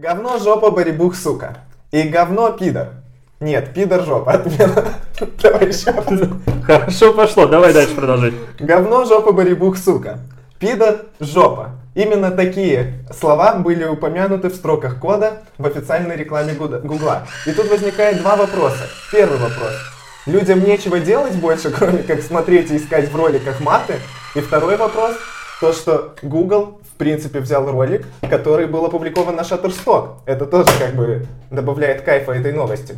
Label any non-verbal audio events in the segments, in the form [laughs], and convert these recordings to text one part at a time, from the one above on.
Говно, жопа, барибух, сука. И говно, пидор. Нет, пидор, жопа. Отмена. [laughs] Давай еще. Хорошо пошло, давай дальше продолжить. Говно, жопа, барибух, сука. Пидор, жопа. Именно такие слова были упомянуты в строках кода в официальной рекламе Гугла. И тут возникает два вопроса. Первый вопрос. Людям нечего делать больше, [laughs] кроме как смотреть и искать в роликах маты. И второй вопрос. То, что Google, принципе, взял ролик, который был опубликован на Shutterstock. Это тоже как бы добавляет кайфа этой новости.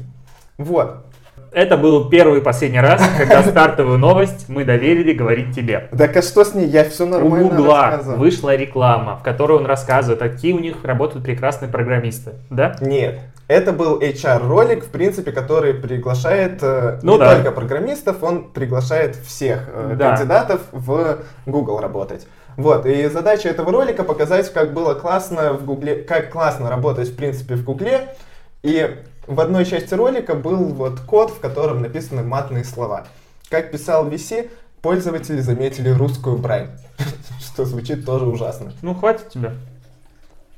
Вот. Это был первый и последний раз, когда [laughs] стартовую новость мы доверили говорить тебе. Так а что с ней? Я все У нормально Гугла рассказывал. вышла реклама, в которой он рассказывает, какие у них работают прекрасные программисты. Да? Нет. Это был HR-ролик, в принципе, который приглашает э, Ну не да. только программистов, он приглашает всех э, Да. кандидатов в Google работать. Вот, и задача этого ролика показать, как было классно в Гугле, как классно работать, в принципе, в Гугле. И в одной части ролика был вот код, в котором написаны матные слова. Как писал VC, пользователи заметили русскую брань, [laughs] что звучит тоже ужасно. Ну, хватит тебя.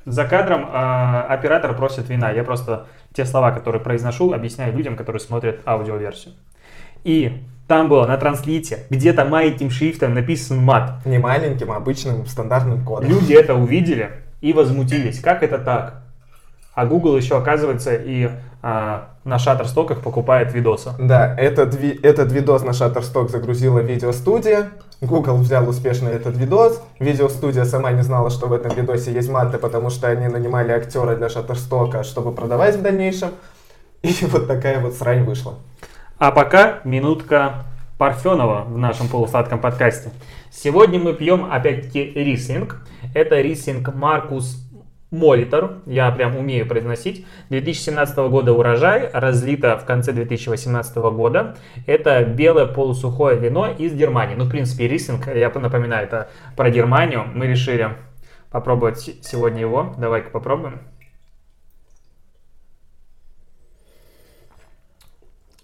За кадром а, оператор просит вина. Я просто те слова, которые произношу, объясняю людям, которые смотрят аудиоверсию. И там было на транслите, где-то маленьким шрифтом написан мат. Не маленьким, а обычным стандартным кодом. Люди это увидели и возмутились. Как это так? А Google еще, оказывается, и а, на шаттерстоках покупает видосы. Да, этот, ви- этот видос на Shutterstock загрузила видеостудия. Google взял успешно этот видос. Видеостудия сама не знала, что в этом видосе есть маты, потому что они нанимали актера для Shutterstock, чтобы продавать в дальнейшем. И [laughs] вот такая вот срань вышла. А пока минутка Парфенова в нашем полусладком подкасте. Сегодня мы пьем опять-таки рислинг. Это рислинг Маркус Молитор, я прям умею произносить. 2017 года урожай, разлито в конце 2018 года. Это белое полусухое вино из Германии. Ну, в принципе, рислинг, я напоминаю, это про Германию. Мы решили попробовать сегодня его. Давай-ка попробуем.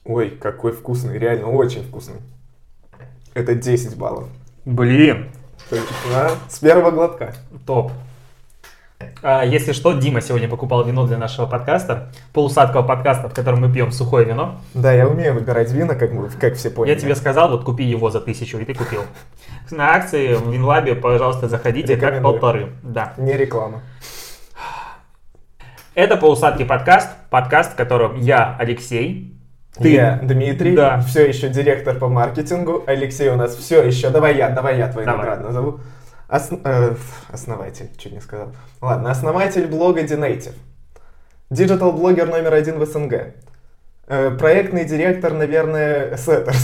Ой, какой вкусный, реально очень вкусный. Это 10 баллов. Блин, То есть, да, с первого глотка. Топ. А, если что, Дима сегодня покупал вино для нашего подкаста, полусадкого подкаста, в котором мы пьем сухое вино. Да, я умею выбирать вина, как, мы, как все поняли. Я тебе сказал, вот купи его за тысячу, и ты купил. На акции в Винлабе, пожалуйста, заходите, как полторы. Да. Не реклама. Это полусладкий подкаст, подкаст, в котором я, Алексей, ты, Дмитрий, Да. все еще директор по маркетингу. Алексей у нас все еще. Давай я, давай я твой Давай. наград назову. Ос- э, основатель, чуть не сказал. Ладно, основатель блога Dnative. Диджитал-блогер номер один в СНГ. Э, проектный директор, наверное, Setters.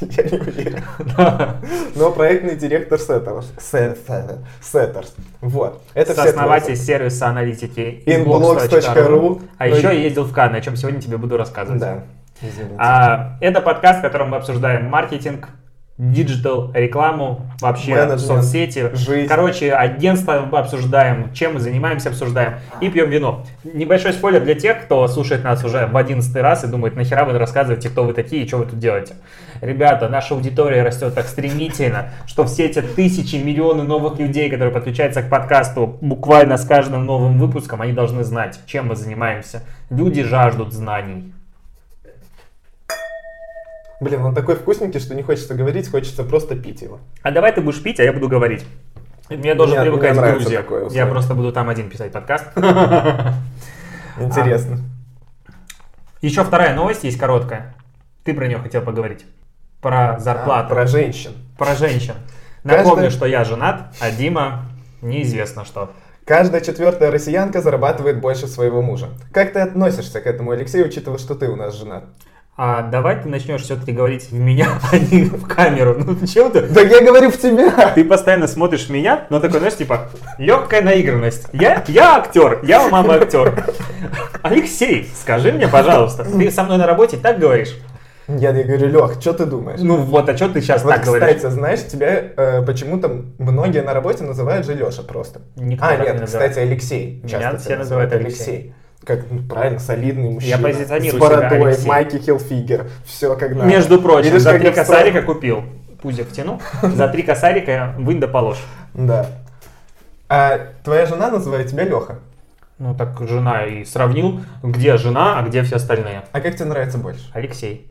[laughs] Я не уверен. [laughs] Но проектный директор Setters. Се- Се- Setters. Вот. Это сооснователь сервиса аналитики Inbox.ru. А еще ездил в Канны, о чем сегодня тебе буду рассказывать. Да, извините. А, это подкаст, в котором мы обсуждаем маркетинг, диджитал, рекламу, вообще Менеджмент, соцсети. жизнь. Короче, агентство мы обсуждаем, чем мы занимаемся, обсуждаем и пьем вино. Небольшой спойлер для тех, кто слушает нас уже в одиннадцатый раз и думает, нахера вы рассказываете, кто вы такие и что вы тут делаете. Ребята, наша аудитория растет так стремительно, что все эти тысячи, миллионы новых людей, которые подключаются к подкасту буквально с каждым новым выпуском, они должны знать, чем мы занимаемся. Люди жаждут знаний. Блин, он такой вкусненький, что не хочется говорить, хочется просто пить его. А давай ты будешь пить, а я буду говорить. Мне должен Мне- привыкать мне Грузии. такое Я просто буду там один писать подкаст. [laughs] Интересно. Еще вторая новость есть короткая. Ты про нее хотел поговорить. Про А, зарплату. про женщин. Про женщин. Напомню, что я женат, а Дима неизвестно что. Каждая четвертая россиянка зарабатывает больше своего мужа. Как ты относишься к этому, Алексей, учитывая, что ты у нас женат? А давай ты начнешь все-таки говорить в меня, [laughs] а не в камеру. Ну чем ты? Да я говорю в тебя! Ты постоянно смотришь в меня, но такой, знаешь, типа, легкая наигранность. Я, я актер, я у мамы актер. Алексей, скажи мне, пожалуйста, ты со мной на работе так говоришь? Я не говорю, Лех, что ты думаешь? Ну вот, а что ты сейчас вот, так кстати, говоришь? знаешь, тебя э, почему-то многие на работе называют же Леша просто. Никто а, так нет, не называет. кстати, Алексей. Меня Часто все называют Алексей. Как ну, правильно, солидный мужчина. позиционирую С бородой, себя майки Хилфигер. Все как надо. Между прочим, Видишь, за три я косарика купил. Пузик втянул. За три косарика вынь да положь. Да. А твоя жена называет тебя Леха? Ну так жена и сравнил, где жена, а где все остальные. А как тебе нравится больше? Алексей.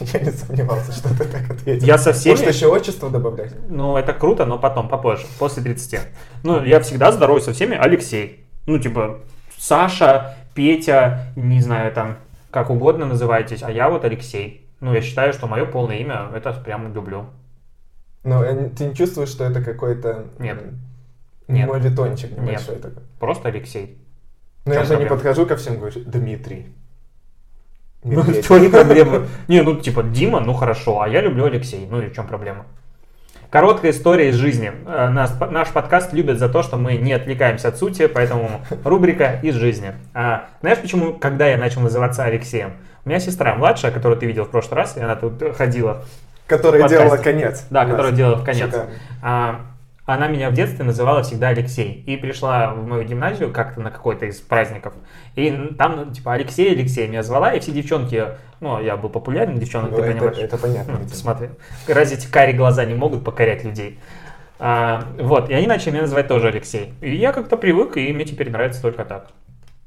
Я не сомневался, что ты так ответил. Я со всеми... Может, еще отчество добавлять? Ну, это круто, но потом, попозже, после 30. Ну, я всегда здороваюсь со всеми Алексей. Ну, типа, Саша, Петя, не знаю, там, как угодно называйтесь, а я вот Алексей. Ну, я считаю, что мое полное имя, это прямо люблю. Но э, ты не чувствуешь, что это какой-то... Нет. Нет. Мавитончик Нет. небольшой такой? Просто Алексей. Ну, я Чем же не подхожу ко всем, говорю, Дмитрий. Ну, Медведев. что не проблема? Не, ну, типа, Дима, ну, хорошо, а я люблю Алексей. Ну, и в чем проблема? Короткая история из жизни. Э, Нас, наш подкаст любят за то, что мы не отвлекаемся от сути, поэтому рубрика из жизни. А, знаешь, почему, когда я начал называться Алексеем? У меня сестра младшая, которую ты видел в прошлый раз, и она тут ходила, Которая делала конец. да, которая делала в конец. А, она меня в детстве называла всегда Алексей. И пришла в мою гимназию как-то на какой-то из праздников. И там, ну, типа, Алексей, Алексей меня звала, и все девчонки, ну, я был популярен, девчонок, Ну, ты это, понимаешь. это понятно. Ну, Смотри, разве эти карие глаза не могут покорять людей? А, вот, и они начали меня называть тоже Алексей. И я как-то привык, и мне теперь нравится только так.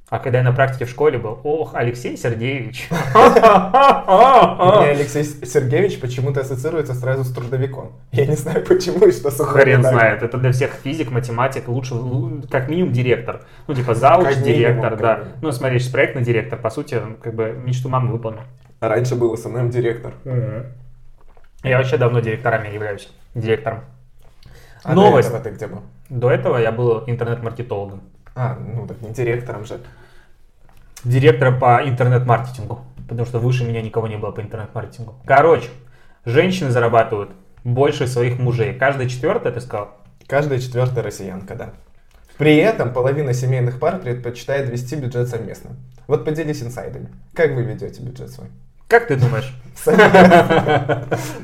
А когда я на практике в школе был, ох, Алексей Сергеевич. [laughs] Мне Алексей [laughs] Сергеевич почему-то ассоциируется сразу с трудовиком. Я не знаю почему и что с этим Хрен знает, это для всех физик, математик, лучше, лу- как минимум директор. Ну, типа завуч, директор, да. Ну, смотри, сейчас проектный директор, по сути, как бы мечту мамы выполнил. Раньше был SMM-директор. Я вообще давно директорами являюсь, директором. А Новость. до этого ты где был? До этого я был интернет-маркетологом. А, ну так не директором же. Директором по интернет-маркетингу. Потому что выше меня никого не было по интернет-маркетингу. Короче, женщины зарабатывают больше своих мужей. Каждая четвертая, ты сказал? Каждая четвертая россиянка, да. При этом половина семейных пар предпочитает вести бюджет совместно. Вот поделись инсайдами. Как вы ведете бюджет свой? Как ты думаешь?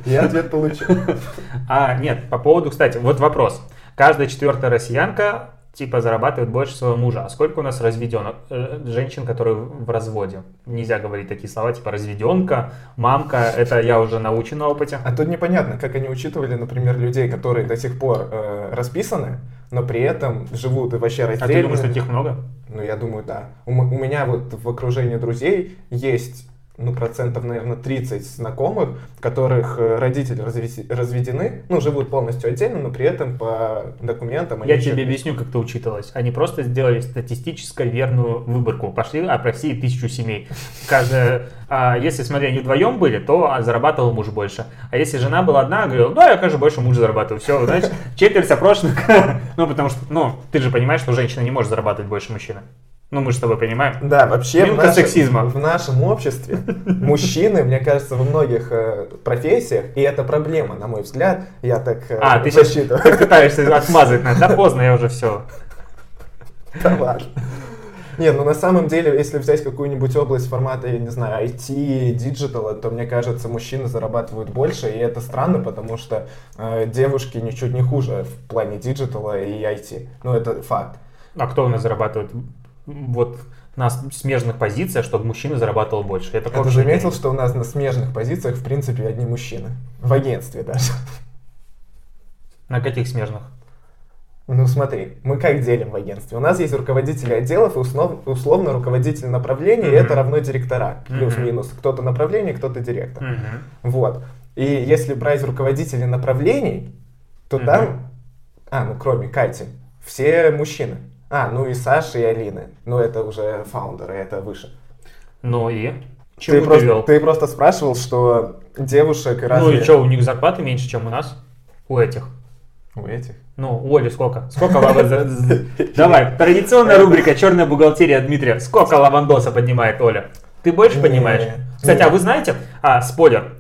Я ответ получил. А, нет, по поводу, кстати, вот вопрос. Каждая четвертая россиянка типа зарабатывает больше своего мужа. А сколько у нас разведенок? э, женщин, которые в разводе? Нельзя говорить такие слова, типа разведенка, мамка. Это я уже научен на опыте. А тут непонятно, как они учитывали, например, людей, которые до сих пор э, расписаны, но при этом живут и вообще А ты раздельно. думаешь, что таких много? Ну, я думаю, да. У, у меня вот в окружении друзей есть, ну, процентов, наверное, 30 знакомых, которых э, родители разведены, ну, живут полностью отдельно, но при этом по документам Я тебе объясню, как это учитывалось. Они просто сделали статистически верную выборку. Пошли, опросили тысячу семей. Каждая, а, если, смотри, они вдвоем были, то зарабатывал муж больше. А если жена была одна, говорил, да, я, конечно, больше муж зарабатываю. Все, значит, четверть опрошенных. [laughs] Ну, потому что, ну, ты же понимаешь, что женщина не может зарабатывать больше мужчины. Ну, мы же с тобой понимаем. Да, вообще в, наше- сексизма. в нашем обществе мужчины, мне кажется, во многих э, профессиях, и это проблема, на мой взгляд, я так э, А, ты сейчас засчитываю. пытаешься отмазать нас. Да поздно, я уже все. Да ладно. Не, ну на самом деле, если взять какую-нибудь область формата, я не знаю, IT, диджитала, то мне кажется, мужчины зарабатывают больше, и это странно, потому что э, девушки ничуть не хуже в плане диджитала и IT. Ну, это факт. А кто у нас зарабатывает? Вот на смежных позициях, чтобы мужчина зарабатывал больше. Я вообще не заметил, что у нас на смежных позициях, в принципе, одни мужчины? В агентстве даже. На каких смежных? Ну смотри, мы как делим в агентстве? У нас есть руководители отделов и услов- условно руководитель направления, и Мгм. это равно директора. Плюс-минус. Кто-то направление, кто-то директор. Мгм. Вот. И если брать руководителей направлений, то Мгм. там, а, ну кроме Кати, все мужчины. А, ну и Саша, и Алины. Ну это уже фаундеры, это выше. Ну и? Ты Чему ты, просто, вел? ты просто спрашивал, что девушек Ну разве... и что, у них зарплаты меньше, чем у нас? У этих. У этих? Ну, у Оли сколько? Сколько лава... за- за- [laughs] Давай, традиционная рубрика «Черная бухгалтерия» Дмитрия. Сколько лавандоса поднимает Оля? Ты больше не. Кстати, а вы знаете, а, спойлер,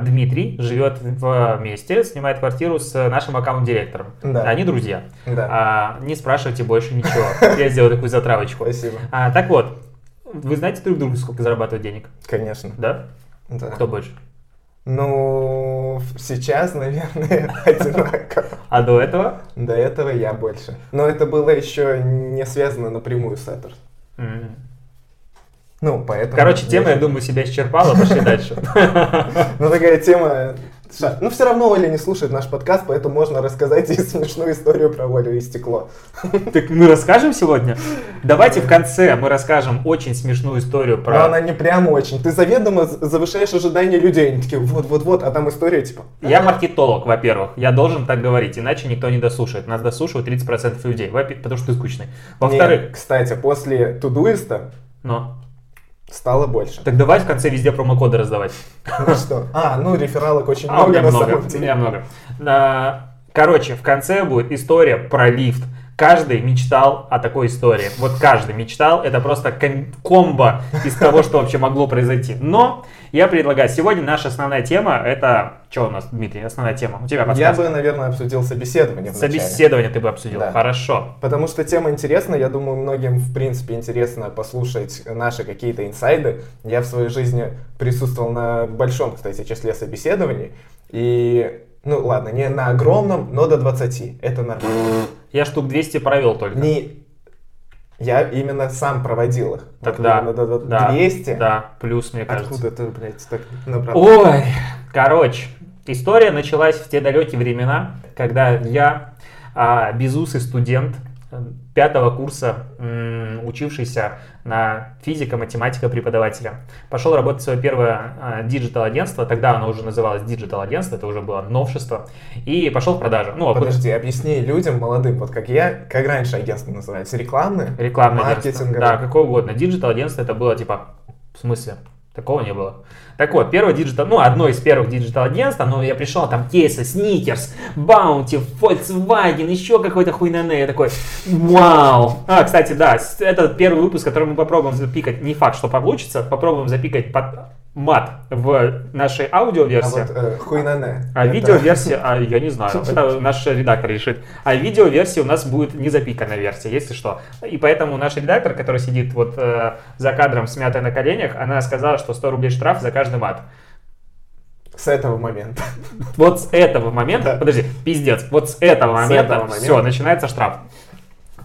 Дмитрий живет вместе, снимает квартиру с нашим аккаунт-директором. Да. Они друзья. Да. А, не спрашивайте больше ничего. [laughs] Я сделал такую затравочку. Спасибо. А, так вот, вы знаете друг друга, сколько зарабатывают денег? Конечно. Да? Да. Кто больше? Ну, сейчас, наверное, [laughs] одинаково. А до этого? До этого я больше. Но это было еще не связано напрямую с Этерс. Ну, поэтому... Короче, тема, я думаю, себя исчерпала, пошли [laughs] дальше. Ну, такая тема ну все равно Оля не слушает наш подкаст, поэтому можно рассказать ей [laughs] смешную историю про Олю и стекло. Так мы расскажем сегодня? Давайте в конце мы расскажем очень смешную историю Но про... она не прям очень. Ты заведомо завышаешь ожидания людей. Они такие, вот-вот-вот, а там история типа... Я маркетолог, во-первых. Я должен так говорить, иначе никто не дослушает. Нас дослушивают 30% людей, потому что ты скучный. Во-вторых, кстати, после Тудуиста но... стало больше. Так давай в конце везде промокоды раздавать. Ну что? А, ну рефералок очень А, у много меня на много. самом У деле. меня много. А, Короче, в конце будет история про лифт. Каждый мечтал о такой истории. Вот каждый мечтал. Это просто ком- комбо из того, что вообще могло произойти. Но я предлагаю, сегодня наша основная тема, это... Что у нас, Дмитрий, основная тема? У тебя Я подсказка. бы, наверное, обсудил собеседование вначале. Собеседование ты бы обсудил. Да. Хорошо. Потому что тема интересна, я думаю, многим, в принципе, интересно послушать наши какие-то инсайды. Я в своей жизни присутствовал на большом, кстати, числе собеседований. И, ну ладно, не на огромном, но до 20. Это нормально. Я штук 200 провел только. Не... Я именно сам проводил их. Вот Тогда, именно до- до да, 200? Да, плюс, мне кажется. Откуда ты, блядь, так набрал? Ой, короче, история началась в те далекие времена, когда я, а, безусый студент пятого курса, учившийся на физико-математика преподавателя, пошел работать в свое первое а, диджитал-агентство, тогда оно уже называлось диджитал-агентство, это уже было новшество, и пошел в продажу. Ну, а куда- Подожди, объясни людям молодым, вот как я, как раньше агентство называется, рекламное? Рекламное. Маркетинговое? Да, какое угодно. Диджитал агентство это было типа, в смысле? Такого не было. Так вот, первое диджитал, ну, одно из первых диджитал агентств, но я пришел, там кейсы, Сникерс, Баунти, Volkswagen, еще какой-то хуйнане. Я такой, вау. А, кстати, да, это первый выпуск, который мы попробуем запикать. Не факт, что получится. Попробуем запикать под мат в нашей А аудиоверсии. вот э, хуйнане. А Это- видеоверсия, а я не знаю, [laughs] это наш редактор решит. А видеоверсия у нас будет не запиканная версия, если что. И поэтому наш редактор, который сидит вот э, за кадром с мятой на коленях, она сказала, что 100 рублей штраф за каждый мат. С этого момента. [laughs] Вот с этого момента, Да. подожди, пиздец, вот с этого С момента, этого момента. все, начинается штраф.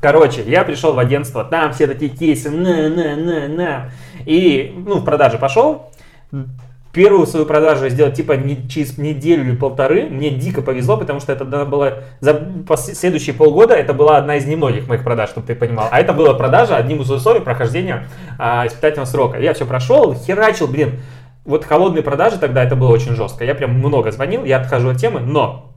Короче, я пришел в агентство, там все такие кейсы, на, на, на, на. И, ну, в продаже пошел. Первую свою продажу я сделал типа не, через неделю или полторы. Мне дико повезло, потому что это было за следующие полгода это была одна из немногих моих продаж, чтобы ты понимал. А это была продажа одним из условий прохождения а, испытательного срока. Я все прошел, херачил, блин. Вот холодные продажи тогда это было очень жестко. Я прям много звонил, я отхожу от темы, но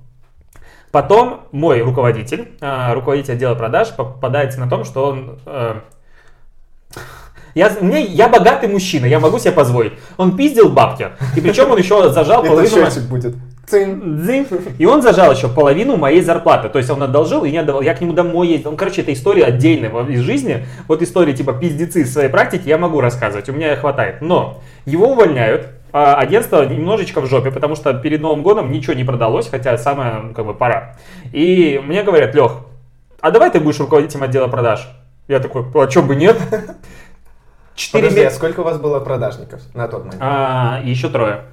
Потом мой руководитель, э, руководитель отдела продаж, попадается на том, что он... э, я, мне, я богатый мужчина, я могу себе позволить. Он пиздил бабки. И причем он еще зажал [laughs] половину... будет. Цин. И он зажал еще половину моей зарплаты. То есть он одолжил и не отдавал. Я к нему домой ездил. Ну, короче, это история отдельная из жизни. Вот истории типа пиздецы из своей практики я могу рассказывать. У меня хватает. Но его увольняют. а агентство немножечко в жопе, потому что перед Новым годом ничего не продалось, хотя самое, ну, как бы, пора. И мне говорят, Лех, а давай ты будешь руководителем отдела продаж? Я такой, а чё бы нет? Четыре Подожди, а сколько у вас было продажников на тот момент? А, еще трое.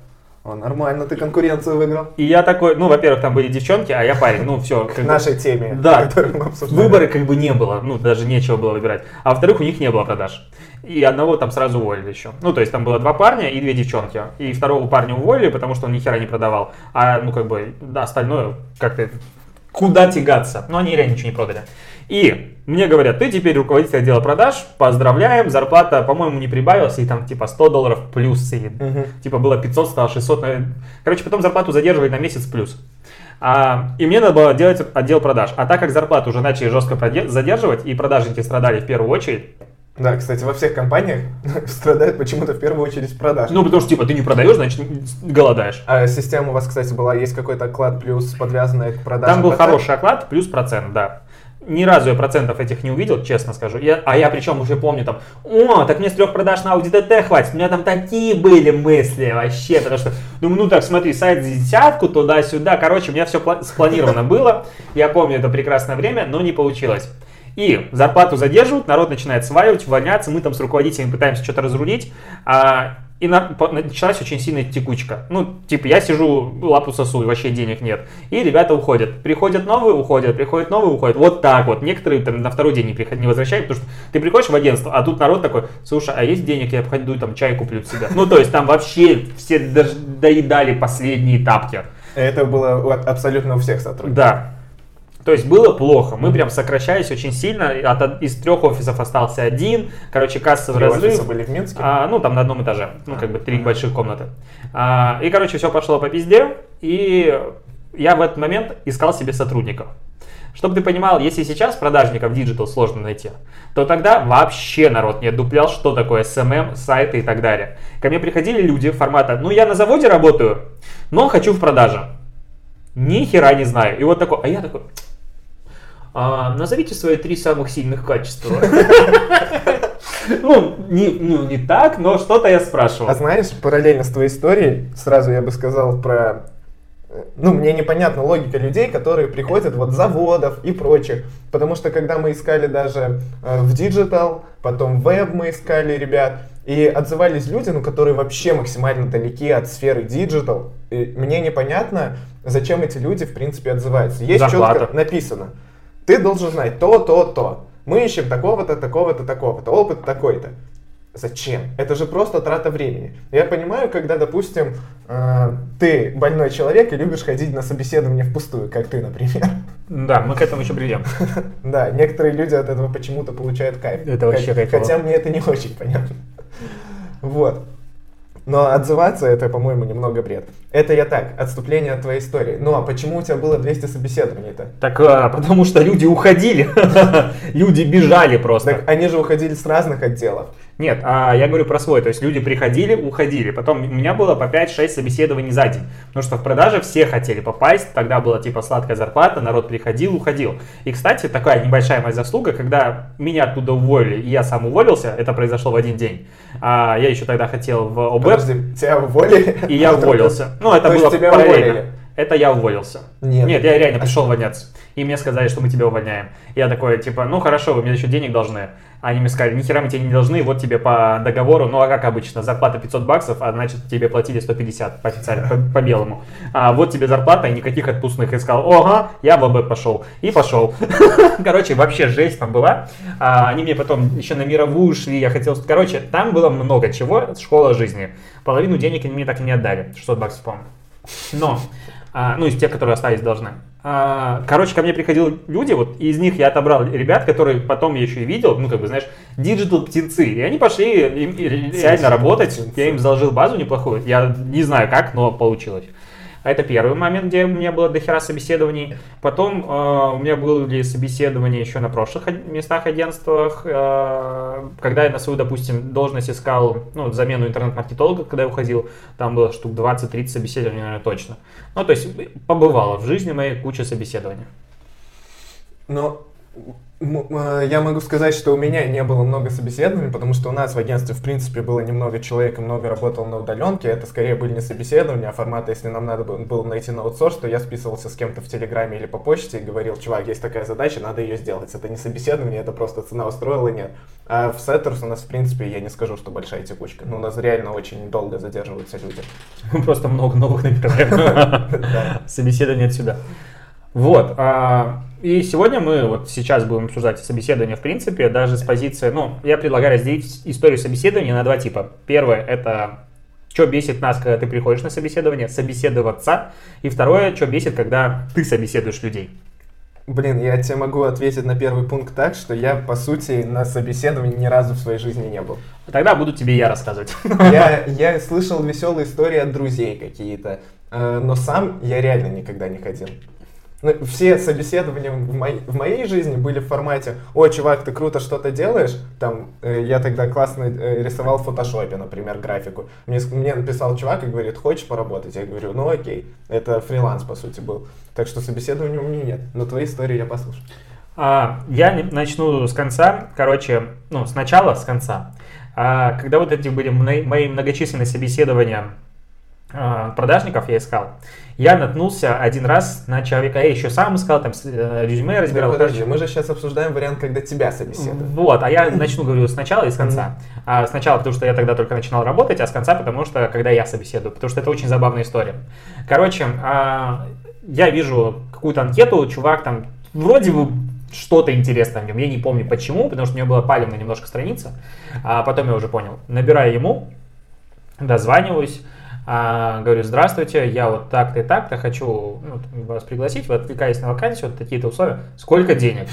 О, нормально, ты конкуренцию выиграл. И я такой, ну, во-первых, там были девчонки, а я парень, ну, все. К нашей теме, Да. которую мы обсуждали. Выбора как бы не было, ну, даже нечего было выбирать. А во-вторых, у них не было продаж. И одного там сразу уволили еще. Ну, то есть там было два парня и две девчонки. И второго парня уволили, потому что он ни хера не продавал. А, ну, как бы, да, остальное как-то куда тягаться. Но они реально ничего не продали. И мне говорят, ты теперь руководитель отдела продаж, поздравляем, зарплата, по-моему, не прибавилась, и там типа 100 долларов плюс, и, Мгм. типа было 500, стало 600, наверное. короче, потом зарплату задерживали на месяц плюс. А, и мне надо было делать отдел продаж. А так как зарплату уже начали жестко задерживать, и продажники страдали в первую очередь, Да, кстати, во всех компаниях [laughs] страдают почему-то в первую очередь продаж. ну, потому что, типа, ты не продаешь, значит, голодаешь. А система у вас, кстати, была, есть какой-то оклад плюс подвязанный к продажам? Там был ПТ? хороший оклад, плюс процент, да. Ни разу я процентов этих не увидел, честно скажу. Я, а я причем уже помню там, о, так мне с трех продаж на Audi TT хватит. У меня там такие были мысли вообще, потому что, думаю, ну так, смотри, сайт за десятку, туда-сюда. Короче, у меня все спланировано было. Я помню это прекрасное время, но не получилось. И зарплату задерживают, народ начинает сваливать, увольняться, мы там с руководителем пытаемся что-то разрулить. а, и на- по- началась очень сильная текучка. Ну, типа, я сижу, лапу сосу, и вообще денег нет. И ребята уходят. Приходят новые, уходят, приходят новые, уходят. Вот так вот. Некоторые там на второй день не, приход- не возвращают, потому что ты приходишь в агентство, а тут народ такой, слушай, а есть денег, я пойду там чай куплю себе. Ну, то есть там вообще все доедали последние тапки. Это было абсолютно у всех сотрудников. Да. То есть было плохо. Мы прям сокращались очень сильно. От, из трех офисов остался один. Короче, кассовый Три разрыв. были в Минске. А, ну, там на одном этаже. Ну, как бы три больших комнаты. А, и, короче, все пошло по пизде. И я в этот момент искал себе сотрудников. Чтобы ты понимал, если сейчас продажников диджитал сложно найти, то тогда вообще народ не отдуплял, что такое SMM, сайты и так далее. Ко мне приходили люди формата, ну я на заводе работаю, но хочу в продаже. Ни хера не знаю. И вот такой, а я такой, «А, назовите свои три самых сильных качества. [laughs] Ну, не, ну, не так, но что-то я спрашивал. А знаешь, параллельно с твоей историей, сразу я бы сказал про... э, Ну, мне непонятна логика людей, которые приходят вот заводов и прочих. Потому что когда мы искали даже э, в digital, потом в веб мы искали ребят, и отзывались люди, ну, которые вообще максимально далеки от сферы digital. И мне непонятно, зачем эти люди, в принципе, отзываются. Есть Зарплата. четко написано. Ты должен знать то, то, то. Мы ищем такого-то, такого-то, такого-то, опыт такой-то. Зачем? Это же просто трата времени. Я понимаю, когда, допустим, э, ты больной человек и любишь ходить на собеседование впустую, как ты, например. Да, мы к этому еще придем. [laughs] Да, некоторые люди от этого почему-то получают кайф. Это вообще кайфово. Хотя мне это не очень понятно. Вот. Но отзываться это, по-моему, немного бред. Это я так, отступление от твоей истории. Ну а почему у тебя было 200 собеседований-то? Так, а, потому что люди уходили. [laughs] Люди бежали просто. Так они же уходили с разных отделов. Нет, а я говорю про свой. То есть люди приходили, уходили. Потом у меня было по 5-6 собеседований за день. Потому что в продаже все хотели попасть. Тогда была типа сладкая зарплата, народ приходил, уходил. И, кстати, такая небольшая моя заслуга, когда меня оттуда уволили, и я сам уволился, это произошло в один день. А, я еще тогда хотел в ОБ, Подожди, тебя уволили? и я [laughs] уволился. Ну, это То было параллельно. уволили? Это я уволился. Нет. Нет, я реально А пришел что? увольняться. И мне сказали, что мы тебя увольняем. Я такой, типа, ну хорошо, вы мне еще денег должны. Они мне сказали, ни хера мы тебе не должны, вот тебе по договору, ну а как обычно, зарплата 500 баксов, а значит тебе платили 150 по официально, по, по белому. А вот тебе зарплата и никаких отпускных. И сказал, ага, я в АБ пошел. И пошел. [laughs] Короче, вообще жесть там была. А, они мне потом еще на мировую шли, я хотел... Короче, там было много чего, школа жизни. Половину денег они мне так и не отдали, 600 баксов, по-моему. Но, а, ну, из тех, которые остались должны. А, короче, ко мне приходили люди, вот и из них я отобрал ребят, которые потом я еще и видел, ну, как бы, знаешь, digital птенцы. И они пошли им- реально работать. Я им заложил базу неплохую. Я не знаю как, но получилось. А Это первый момент, где у меня было дохера собеседований. Потом э, у меня были собеседования еще на прошлых местах, агентствах. э, когда я на свою, допустим, должность искал, ну, замену интернет-маркетолога, когда я уходил, там было штук 20-30 собеседований, наверное, точно. Ну, то есть побывало в жизни моей куча собеседований. Но э, я могу сказать, что у меня не было много собеседований, потому что у нас в агентстве, в принципе, было немного человек и много работал на удаленке. Это скорее были не собеседования, а форматы, если нам надо бы- было найти на аутсорс, то я списывался с кем-то в Телеграме или по почте и говорил, чувак, есть такая задача, надо ее сделать. Это не собеседование, это просто цена устроила, нет. А в Setters у нас, в принципе, я не скажу, что большая текучка. Но у нас реально очень долго задерживаются люди. [laughs] Просто много новых набираем. [laughs] Собеседование отсюда. Вот. И сегодня мы вот сейчас будем обсуждать собеседование в принципе, даже с позиции, ну, я предлагаю разделить историю собеседования на два типа. Первое – это что бесит нас, когда ты приходишь на собеседование, собеседоваться. И второе, что бесит, когда ты собеседуешь людей. Блин, я тебе могу ответить на первый пункт так, что я, по сути, на собеседовании ни разу в своей жизни не был. Тогда буду тебе я рассказывать. [laughs] Я, [laughs] я слышал веселые истории от друзей какие-то, э, но сам я реально никогда не ходил. Ну, все собеседования в, моей- в моей жизни были в формате «Ой, чувак, ты круто что-то делаешь?» Там, э, я тогда классно э, рисовал в фотошопе, например, графику. Мне, мне написал чувак и говорит «Хочешь поработать?» Я говорю «Ну окей». Это фриланс, по сути, был. Так что собеседования у меня нет. Но твои истории я послушаю. А, я начну с конца. Короче, ну, сначала с конца. А, когда вот эти были мои многочисленные собеседования а, продажников, я искал, я наткнулся один раз на человека, я еще сам искал, там, с- э, резюме разбирал. Так, подожди, мы же сейчас обсуждаем вариант, когда тебя собеседуют. Вот, а я начну, говорю, сначала и с конца. А сначала, потому что я тогда только начинал работать, а с конца, потому что когда я собеседую, потому что это очень забавная история. Короче, а, я вижу какую-то анкету, чувак там вроде бы что-то интересное в нем, я не помню почему, потому что у него была палевная немножко страница, а потом я уже понял. Набираю ему, дозваниваюсь, А, говорю, здравствуйте, я вот так-то и так-то хочу ну, вас пригласить, вы откликаетесь на вакансию, вот такие-то условия. Сколько денег?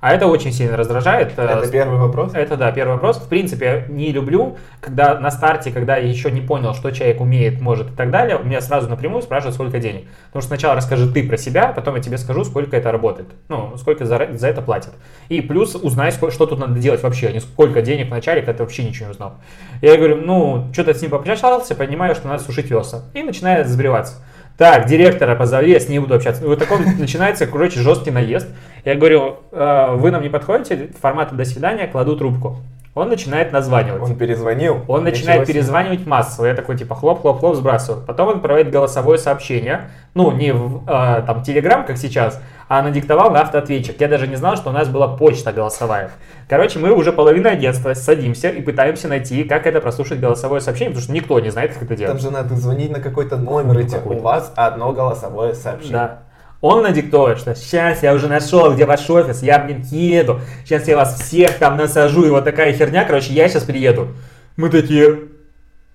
А это очень сильно раздражает. Это первый вопрос? Это, да, первый вопрос. В принципе, не люблю, когда на старте, когда я еще не понял, что человек умеет, может и так далее, у меня сразу напрямую спрашивают, сколько денег. Потому что сначала расскажи ты про себя, потом я тебе скажу, сколько это работает. Ну, сколько за, за это платят. И плюс узнай, сколько, что тут надо делать вообще, а не сколько денег в начале, когда ты вообще ничего не узнал. Я говорю, ну, что-то с ним пообщался, понимаю, что надо сушить весла. И начинает сбриваться. Так, директора позови, я с ним буду общаться. И вот такой начинается, короче, жесткий наезд. Я говорю, «Э, вы нам не подходите, формата до свидания, кладу трубку. Он начинает названивать. Он перезвонил. Он начинает перезванивать массово. Я такой типа хлоп-хлоп-хлоп сбрасываю. Потом он проводит голосовое сообщение. Ну, не в э, там Телеграм, как сейчас, а надиктовал на автоответчик. Я даже не знал, что у нас была почта голосовая. Короче, мы уже половина агентства садимся и пытаемся найти, как это прослушать голосовое сообщение, потому что никто не знает, как это делать. Там же надо звонить на какой-то номер, и типа, у вас одно голосовое сообщение. Да. Он надиктовывает, что сейчас я уже нашел, где ваш офис, я, блин, еду, сейчас я вас всех там насажу, и вот такая херня, короче, я сейчас приеду. Мы такие,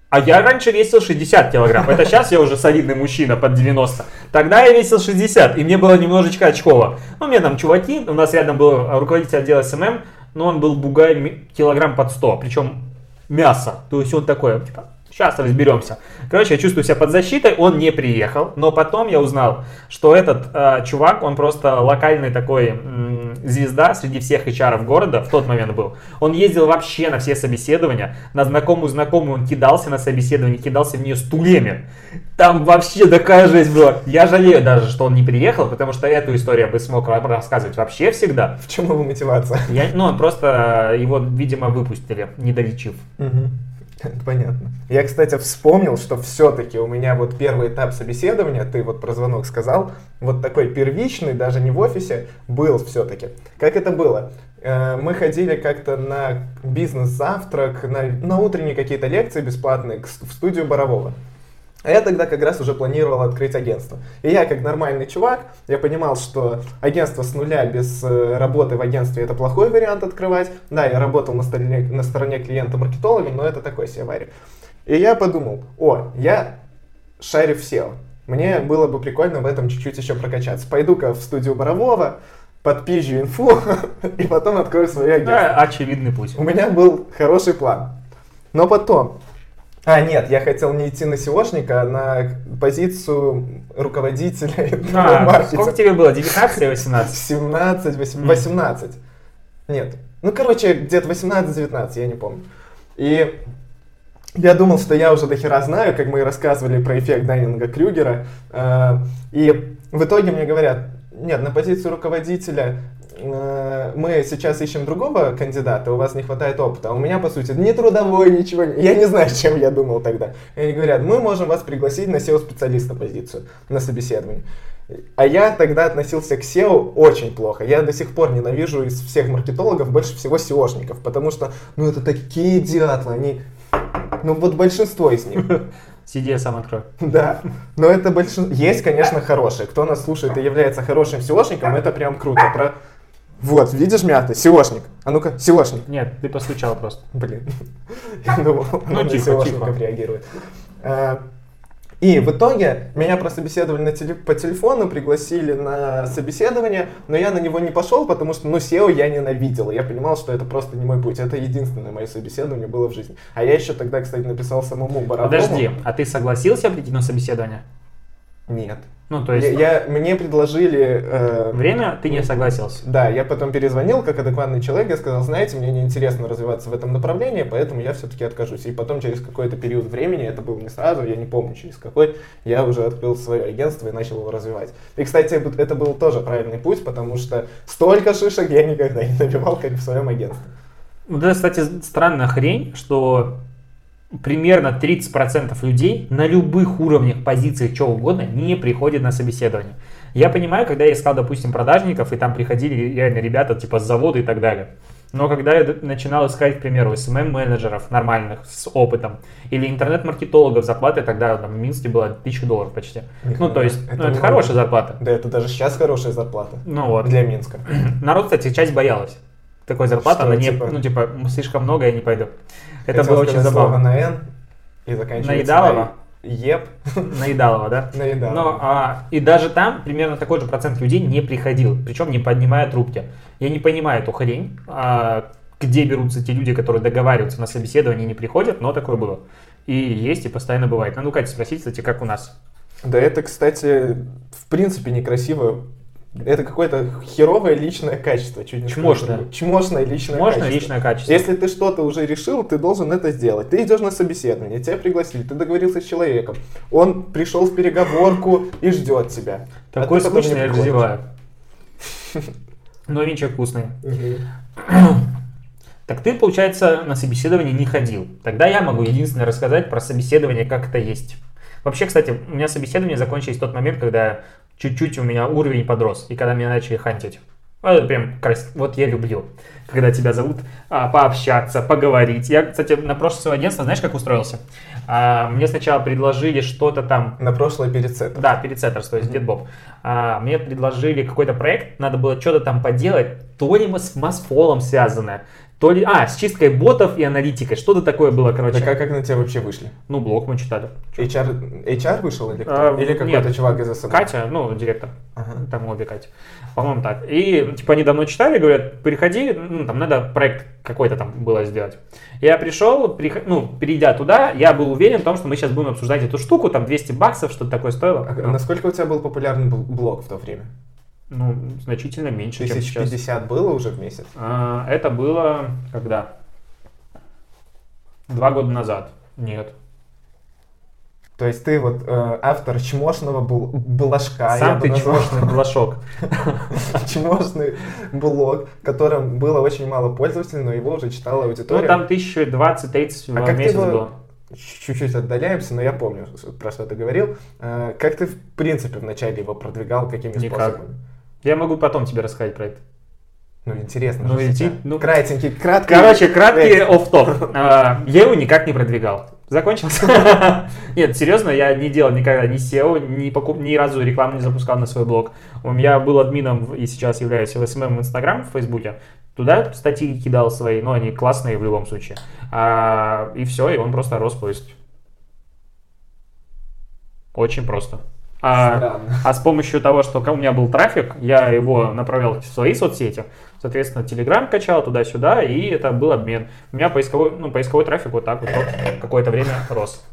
а я раньше весил 60 килограмм. Это сейчас я уже солидный мужчина под 90. Тогда я весил 60, и мне было немножечко очково. Ну, меня там чуваки, у нас рядом был руководитель отдела SMM, но он был бугай килограмм под 100, причем мясо. То есть он такой, типа, Сейчас разберемся. Короче, я чувствую себя под защитой, он не приехал, но потом я узнал, что этот э, чувак, он просто локальный такой м, звезда среди всех HR города в тот момент был. Он ездил вообще на все собеседования, на знакомую знакомую он кидался на собеседование, кидался в нее стульями. Там вообще такая жесть была. Я жалею даже, что он не приехал, потому что эту историю я бы смог рассказывать вообще всегда. В чем его мотивация? Я, ну, он просто, его, видимо, выпустили, не долечив. Угу. [laughs] Понятно. Я, кстати, вспомнил, что все-таки у меня вот первый этап собеседования, ты вот про звонок сказал, вот такой первичный, даже не в офисе, был все-таки. Как это было? Э, мы ходили как-то на бизнес-завтрак, на, на утренние какие-то лекции бесплатные в студию Борового. А я тогда как раз уже планировал открыть агентство. И я, как нормальный чувак, я понимал, что агентство с нуля без э, работы в агентстве это плохой вариант открывать. Да, я работал на стороне, на стороне клиента-маркетологом, но это такой себе варик. И я подумал, о, я шарю в SEO. Мне было бы прикольно в этом чуть-чуть еще прокачаться. Пойду-ка в студию Борового, подпизжу инфу [laughs] и потом открою свое агентство. Да, очевидный путь. У меня был хороший план. Но потом а, нет, я хотел не идти на SEOшника, а на позицию руководителя а, [laughs] маркетинга. Сколько тебе было, 19 или 18? 17, 18. Mm. Нет. Ну, короче, где-то 18-19, я не помню. И я думал, что я уже до хера знаю, как мы рассказывали про эффект Дайнинга Крюгера. Э, и в итоге мне говорят, нет, на позицию руководителя мы сейчас ищем другого кандидата, у вас не хватает опыта, а у меня, по сути, ни трудовой, ничего, я не знаю, [laughs] чем я думал тогда. И они говорят, мы можем вас пригласить на SEO-специалиста позицию, на собеседование. А я тогда относился к SEO очень плохо. Я до сих пор ненавижу из всех маркетологов больше всего SEOшников, потому что, ну, это такие дятлы, они, ну, вот большинство из них. [laughs] Сиди, сам открой. [laughs] Да, но это большинство... Есть, конечно, хорошие. Кто нас слушает и является хорошим SEOшником, это прям круто. Про вот, видишь мята? Сеошник. А ну-ка, сеошник. Нет, ты постучал просто. Блин. Я думал, ну, он тихо, тихо. реагирует. А, и в итоге меня прособеседовали на теле, по телефону, пригласили на собеседование, но я на него не пошел, потому что, ну, SEO я ненавидел. Я понимал, что это просто не мой путь. Это единственное мое собеседование было в жизни. А я еще тогда, кстати, написал самому Боровому. Подожди, а ты согласился прийти на собеседование? Нет. Ну, то есть... Я, я, мне предложили... Э, Время ты не согласился? Да, я потом перезвонил как адекватный человек, я сказал, знаете, мне неинтересно развиваться в этом направлении, поэтому я все-таки откажусь. И потом через какой-то период времени, это было не сразу, я не помню через какой, я уже открыл свое агентство и начал его развивать. И, кстати, это был тоже правильный путь, потому что столько шишек я никогда не набивал, как в своем агентстве. Вот это, кстати, странная хрень, что примерно 30% людей на любых уровнях, позициях, чего угодно, не приходят на собеседование. Я понимаю, когда я искал, допустим, продажников, и там приходили реально ребята типа с завода и так далее. Но когда я начинал искать, к примеру, SMM-менеджеров нормальных, с опытом, или интернет-маркетологов, зарплаты тогда там, в Минске была 1000 долларов почти. Их ну, то есть, это, ну, это хорошая зарплата. Да, это даже сейчас хорошая зарплата. Ну вот. Для Минска. Народ, кстати, часть боялась. Такой зарплаты, она не, типа? ну, типа, слишком много, я не пойду. Это было очень забавно. на N и заканчивается Наедалова? еп, [laughs] Наедалова, да? наедал. Но, а, и даже там примерно такой же процент людей не приходил, причем не поднимая трубки. Я не понимаю эту хрень, а, где берутся те люди, которые договариваются на собеседование и не приходят, но такое было. И есть, и постоянно бывает. Надо у Кати спросить, кстати, как у нас. Да это, кстати, в принципе некрасиво. Это какое-то херовое личное качество. Чуть не Чмошное. другое. Чмошное личное Можно качество. личное качество? Если ты что-то уже решил, ты должен это сделать. Ты идешь на собеседование, тебя пригласили, ты договорился с человеком. Он пришел в переговорку и ждет тебя. А Такой не скучный я разеваю. Но винчик вкусный. Так ты, получается, на собеседование не ходил. Тогда я могу единственное рассказать про собеседование, как это есть. Вообще, кстати, у меня собеседование закончилось в тот момент, когда чуть-чуть у меня уровень подрос, и когда меня начали хантить. Вот это прям крас- Вот я люблю, когда тебя зовут а, пообщаться, поговорить. Я, кстати, на прошлое свое агентство, знаешь, как устроился? А, мне сначала предложили что-то там На прошлое перед да, перед Setters, то есть Дед Боб. А, мне предложили какой-то проект, надо было что-то там поделать, то ли с масфолом связанное, то ли... А, с чисткой ботов и аналитикой, что-то такое было, короче. Так а как на тебя вообще вышли? Ну, блог мы читали. HR, HR вышел или кто? А, или какой-то чувак из СНГ? Катя, ну, директор, Ага. там обе Катя, по-моему, так. И, типа, они давно читали, говорят, приходи, ну, там надо проект какой-то там было сделать. Я пришел, приход- ну, перейдя туда, я был уверен в том, что мы сейчас будем обсуждать эту штуку, там 200 баксов, что-то такое стоило. А насколько у тебя был популярный бл- блог в то время? Ну, значительно меньше, чем Тысяч сейчас. было уже в месяц? А, Это было когда? Два года назад. Нет. То есть ты вот э, автор чмошного бл- блажка, Сам ты назвал. чмошный блошок. [laughs] чмошный блог, в котором было очень мало пользователей, но его уже читала Ну, аудитория. там 1020-30 А в месяц его- было. Чуть-чуть отдаляемся, но я помню, про что ты говорил. Э, Как ты, в принципе, вначале его продвигал, какими Никак. способами? Я могу потом тебе рассказать про это. Ну, интересно Ну, сейчас. ну. Кратенький, краткий. Короче, краткий оф топ Я его никак не продвигал. Закончился? [laughs] Нет, серьезно, я не делал никогда ни SEO, ни, покуп... ни разу рекламу не запускал на свой блог. Меня был админом и сейчас являюсь в SMM в Инстаграм, в Фейсбуке. Туда статьи кидал свои, но они классные в любом случае. А, и все, и он просто рос, то есть очень просто. А, а с помощью того, что у меня был трафик, я его направлял в свои соцсети. Соответственно, Telegram качал туда-сюда, и это был обмен. У меня поисковой, ну, поисковой трафик вот так вот, вот какое-то время рос.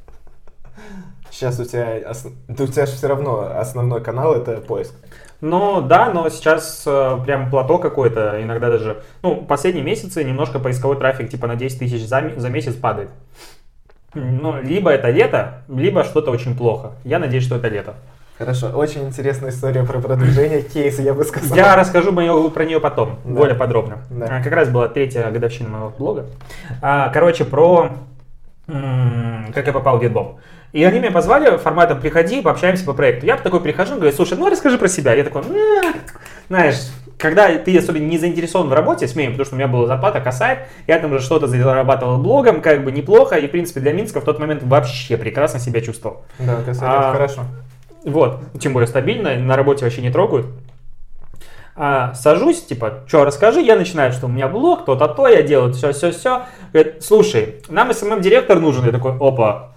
Сейчас у тебя, ос- да у тебя же все равно основной канал это поиск. Ну да, но сейчас э, прям плато какое-то, иногда даже, ну, последние месяцы немножко поисковой трафик типа на 10 тысяч за, за месяц падает. Ну, либо это лето, либо что-то очень плохо. Я надеюсь, что это лето. Хорошо, очень интересная история про продвижение кейса, я бы сказал. Я расскажу про нее потом, Да. более подробно. Да. А, Как раз была третья годовщина моего блога. А, Короче, про как я попал в Дедбом. И они меня позвали форматом «приходи, пообщаемся по проекту». Я такой прихожу, говорю, слушай, ну расскажи про себя. Я такой, «М, знаешь, когда ты особенно не заинтересован в работе, смею, потому что у меня была зарплата косарь, я там уже что-то зарабатывал блогом, как бы неплохо, и, в принципе, для Минска в тот момент вообще прекрасно себя чувствовал. Да, косарь, А, хорошо. Вот, тем более стабильно, на работе вообще не трогают. А, сажусь, типа, что, расскажи, я начинаю, что у меня блог, то-то, то, я делаю все-все-все. Говорит, слушай, нам SMM-директор нужен. Я такой, опа,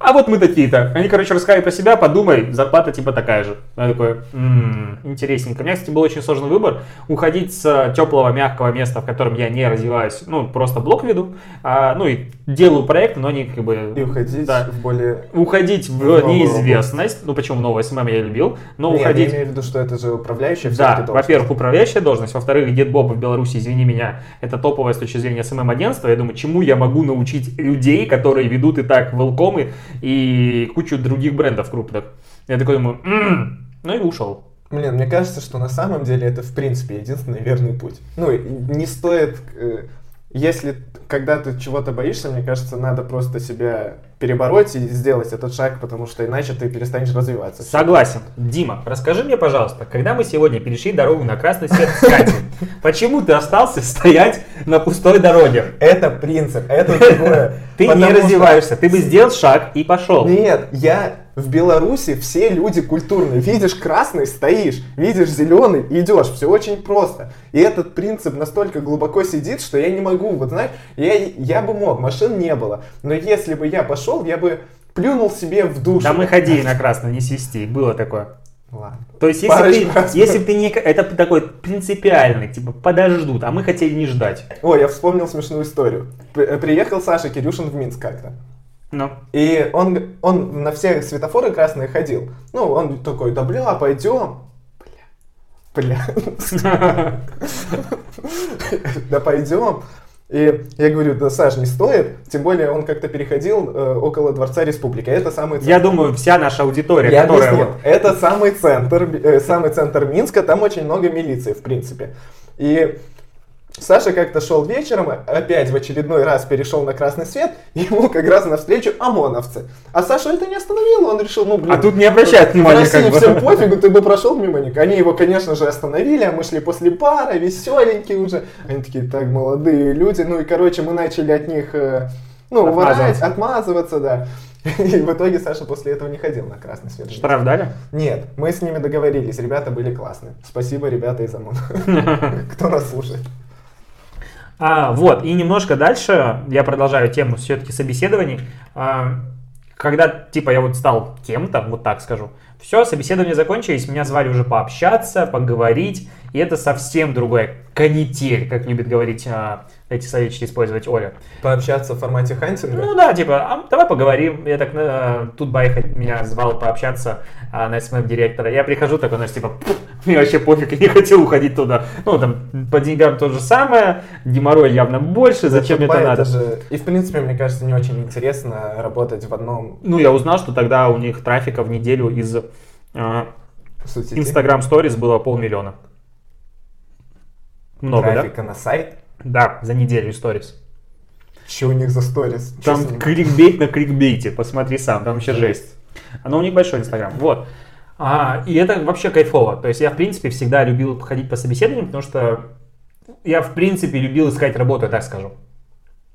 а вот мы такие-то. Они, короче, рассказали про себя, подумай, зарплата типа такая же. Я такой, «М, интересненько. У меня, кстати, был очень сложный выбор. Уходить с теплого, мягкого места, в котором я не развиваюсь, ну, просто блог веду, а, ну, и делаю проекты, но они как бы... И уходить Да. в более... Уходить в Новую неизвестность, ну почему новый SMM я любил, но Нет, уходить... я имею в виду, что это же управляющая Да, во-первых, управляющая должность, во-вторых, Дед Боба в Беларуси, извини меня, это топовая с точки зрения SMM-агентства. Я думаю, чему я могу научить людей, которые ведут и так Velcom ы и кучу других брендов крупных. Я такой думаю, «М». ну и ушел. Блин, мне кажется, что на самом деле это в принципе единственный верный путь. Ну, не стоит, э, если когда ты чего-то боишься, мне кажется, надо просто себя перебороть и сделать этот шаг, потому что иначе ты перестанешь развиваться. Согласен. Дима, расскажи мне, пожалуйста, когда мы сегодня перешли дорогу на красный свет с Катей, почему ты остался стоять на пустой дороге? Это принцип, это другое. [laughs] Ты не развиваешься, ты бы сделал шаг и пошел. Нет, я В Беларуси все люди культурные. Видишь красный, стоишь. Видишь зеленый, идешь. Все очень просто. И этот принцип настолько глубоко сидит, что я не могу. Вот знаешь, я, я бы мог, машин не было. Но если бы я пошел, я бы плюнул себе в душу. Да мы ходили на красный, не свисти. Было такое. Ладно. То есть, если ты, раз. если ты не... Это такой принципиальный, типа, подождут, а мы хотели не ждать. Ой, я вспомнил смешную историю. При- Приехал Саша Кирюшин в Минск как-то. Ну, И он, он на все светофоры красные ходил. Ну, он такой, да бля, пойдем. Бля. Бля. Да пойдем. И я говорю, да, Саш, не стоит. Тем более он как-то переходил э, около Дворца Республики. Это самый я думаю, вся наша аудитория, я которая... объясню. вот- Это самый центр, э, самый центр Минска, там очень много милиции, в принципе. И Саша как-то шел вечером, опять в очередной раз перешел на красный свет, ему как раз навстречу ОМОНовцы. А Саша это не остановило, он решил, ну блин. А тут не обращают внимания, В России как бы. всем пофигу, ты бы прошел мимо них. Они его, конечно же, остановили, а мы шли после пара, веселенькие уже. Они такие, так, молодые люди. Ну и, короче, мы начали от них, э, ну, Отмазываться. отмазываться, да. И в итоге Саша после этого не ходил на красный свет. Штраф дали? Нет, мы с ними договорились, ребята были классные. Спасибо, ребята из ОМОН. [laughs] Кто нас слушает. А, вот, и немножко дальше я продолжаю тему все-таки собеседований. А, когда, типа, я вот стал кем-то, вот так скажу, все, собеседования закончились, меня звали уже пообщаться, поговорить, и это совсем другая канитель, как любит говорить а, эти советчики использовать Оля. Пообщаться в формате хантинга. Ну да, типа, а, давай поговорим. Я так, э, тут Байха меня звал пообщаться а, на SMM директора. Я прихожу, такой, знаешь, типа, «Пф, мне вообще пофиг, я не хотел уходить туда. Ну, там, по деньгам то же самое, геморрой явно больше, зачем мне это надо? же- И в принципе, мне кажется, не очень интересно работать в одном Ну, я узнал, что тогда у них трафика в неделю из э, соцсети. Instagram Stories было полмиллиона. Много, Трафика на сайт. Да? За неделю Stories. Что у них за сторис? Там кликбейт на кликбейте, посмотри сам, там вообще жесть. Но у них большой инстаграм, вот. А, и это вообще кайфово. То есть я, в принципе, всегда любил ходить по собеседованиям, потому что я, в принципе, любил искать работу, я так скажу.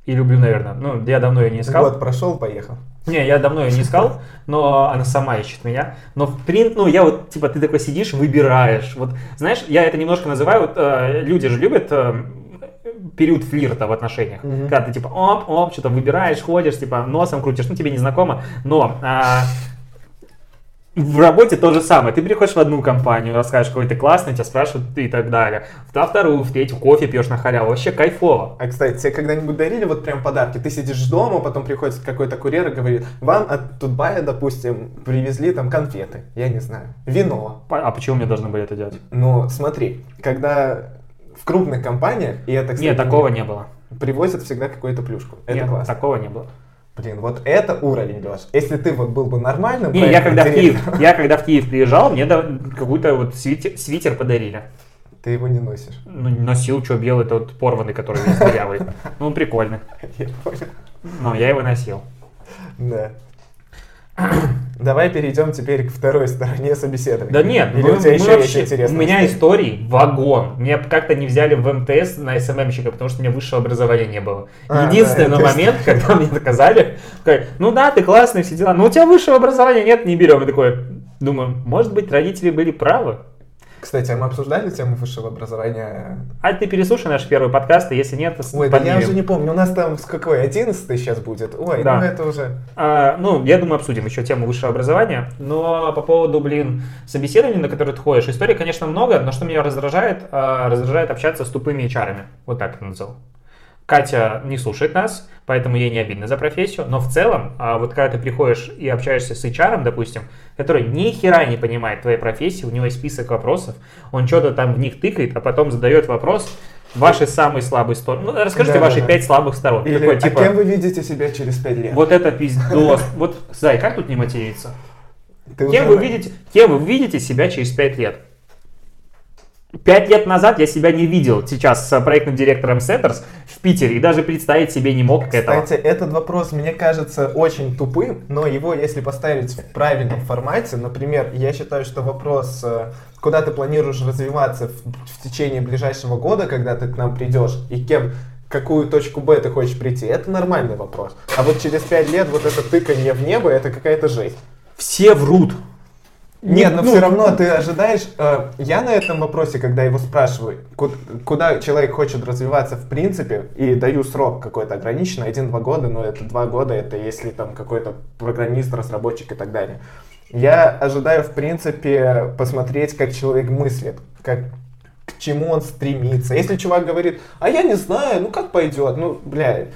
И люблю, наверное. Ну, я давно ее не искал. Год прошел, поехал. Не, я давно ее не искал, но она сама ищет меня. Но в принципе, ну, я вот, типа, ты такой сидишь, выбираешь. Вот, знаешь, я это немножко называю, вот, э, люди же любят э, период флирта в отношениях. Мгм. Когда ты, типа, оп, оп, что-то выбираешь, ходишь, типа, носом крутишь, ну, тебе не знакомо. Но а, в работе то же самое. Ты приходишь в одну компанию, расскажешь, какой ты классный, тебя спрашивают и так далее. Во вторую, в третью, кофе пьешь на халяву. Вообще кайфово. А, кстати, тебе когда-нибудь дарили вот прям подарки? Ты сидишь дома, потом приходит какой-то курьер и говорит, вам от Тутбая, допустим, привезли там конфеты, я не знаю, вино. А почему мне должны были это делать? Но смотри, когда в крупных компаниях, и это, кстати, Нет, такого не было. привозят всегда какую-то плюшку. Это Нет, классно. такого не было. Блин, вот это уровень, Леш. Если ты вот был бы нормальным... Не, я когда в Киев, я когда в Киев приезжал, мне какой-то вот свитер, свитер подарили. Ты его не носишь. Ну, носил, что белый, тот порванный, который весь дырявый. [laughs] Ну, он прикольный. Я понял. Но я его носил. Да. [clears throat] Давай перейдем теперь к второй стороне собеседования. Да нет, Или мы- у тебя мы еще вообще- есть интересная у меня история? историй вагон. Меня как-то не взяли в МТС на СММщика, потому что у меня высшего образования не было. А, Единственный да, то есть- момент, [laughs] когда мне доказали, ну да, ты классный, все дела, но у тебя высшего образования нет, не берем. И такой, думаю, может быть, родители были правы. Кстати, а мы обсуждали тему высшего образования? А ты переслушай наш первый подкаст, и если нет, то Ой, да я поднимем. уже не помню. У нас там какой? 11 сейчас будет? Ой, Да. ну это уже... А, ну, я думаю, обсудим еще тему высшего образования. Но по поводу, блин, собеседований, на которые ты ходишь, историй, конечно, много, но что меня раздражает, а, раздражает общаться с тупыми HR. Вот так это назову. Катя не слушает нас, поэтому ей не обидно за профессию. Но в целом, а, вот когда ты приходишь и общаешься с HR, допустим, который ни хера не понимает твоей профессии, у него есть список вопросов, он что-то там в них тыкает, а потом задает вопрос, ваши самые слабые стороны. Ну, расскажите Да, ваши да, да. пять слабых сторон. Или, Такой, типа, а кем вы видите себя через 5 лет? вот это пиздос. Вот, Зай, как тут не материться? Ты Кем уже- вы, видите, кем вы видите себя через 5 лет? Пять лет назад я себя не видел сейчас с проектным директором Setters в Питере и даже представить себе не мог этого. Кстати, этот вопрос мне кажется очень тупым, но его, если поставить в правильном формате, например, я считаю, что вопрос, э, куда ты планируешь развиваться в, в течение ближайшего года, когда ты к нам придешь, и кем, какую точку Б ты хочешь прийти, это нормальный вопрос. А вот через пять лет вот это тыканье в небо, это какая-то жесть. Все врут. Нет, но ну, все равно ты ожидаешь. э, я на этом вопросе, когда его спрашиваю, ку- куда человек хочет развиваться в принципе, и даю срок какой-то ограниченный, один-два года, но это два года, это если там какой-то программист, разработчик и так далее. Я ожидаю, в принципе, посмотреть, как человек мыслит, как к чему он стремится. Если чувак говорит, а я не знаю, ну как пойдет, ну, бля,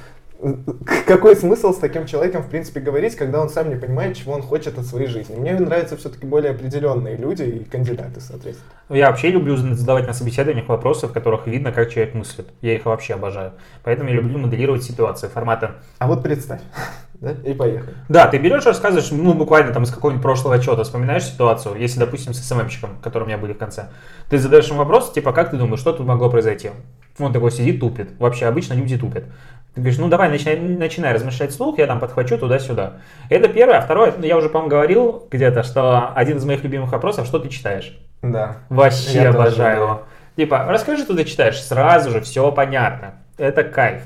какой смысл с таким человеком, в принципе, говорить, когда он сам не понимает, чего он хочет от своей жизни. Мне нравятся все-таки более определенные люди и кандидаты, соответственно. Я вообще люблю задавать на собеседованиях вопросы, в которых видно, как человек мыслит. Я их вообще обожаю. Поэтому я люблю моделировать ситуации формата. А вот представь, [laughs] да, и поехали. Да, ты берешь, рассказываешь, ну, буквально там из какого-нибудь прошлого отчета, вспоминаешь ситуацию, если, допустим, с СММщиком, который у меня были в конце. Ты задаешь ему вопрос, типа, как ты думаешь, что тут могло произойти? Он такой сидит, тупит. Вообще, обычно люди тупят. Ты говоришь, ну давай, начинай, начинай размышлять вслух, я там подхвачу туда-сюда. Это первое. А второе, я уже, по-моему, говорил где-то, что один из моих любимых вопросов, что ты читаешь? Да. Вообще Я обожаю его. Типа, расскажи, что ты читаешь. Сразу же все понятно. Это кайф.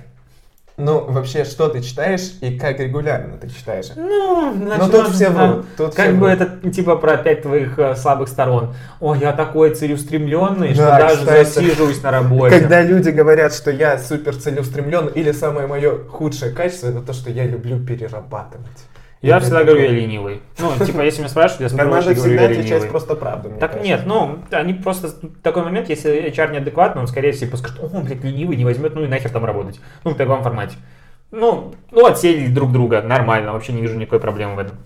Ну, вообще, что ты читаешь и как регулярно ты читаешь? Ну, Ну, тут все врут, тут как все бы врут. это типа про пять твоих э, слабых сторон. О, я такой целеустремленный, что Да, даже кстати. засиживаюсь на работе. Когда люди говорят, что я супер целеустремлен, или самое мое худшее качество, это то, что я люблю перерабатывать. Я всегда говорю, я ленивый. Ну, типа, если меня спрашивают, я с первой надо очереди говорю, всегда я ленивый. просто правду, Так кажется. нет, ну, они просто такой момент, если HR неадекватный, он скорее всего скажет, о, он, блядь, ленивый, не возьмет, ну и нахер там работать. Ну, в таком формате. Ну, ну, отсели друг друга, нормально, вообще не вижу никакой проблемы в этом.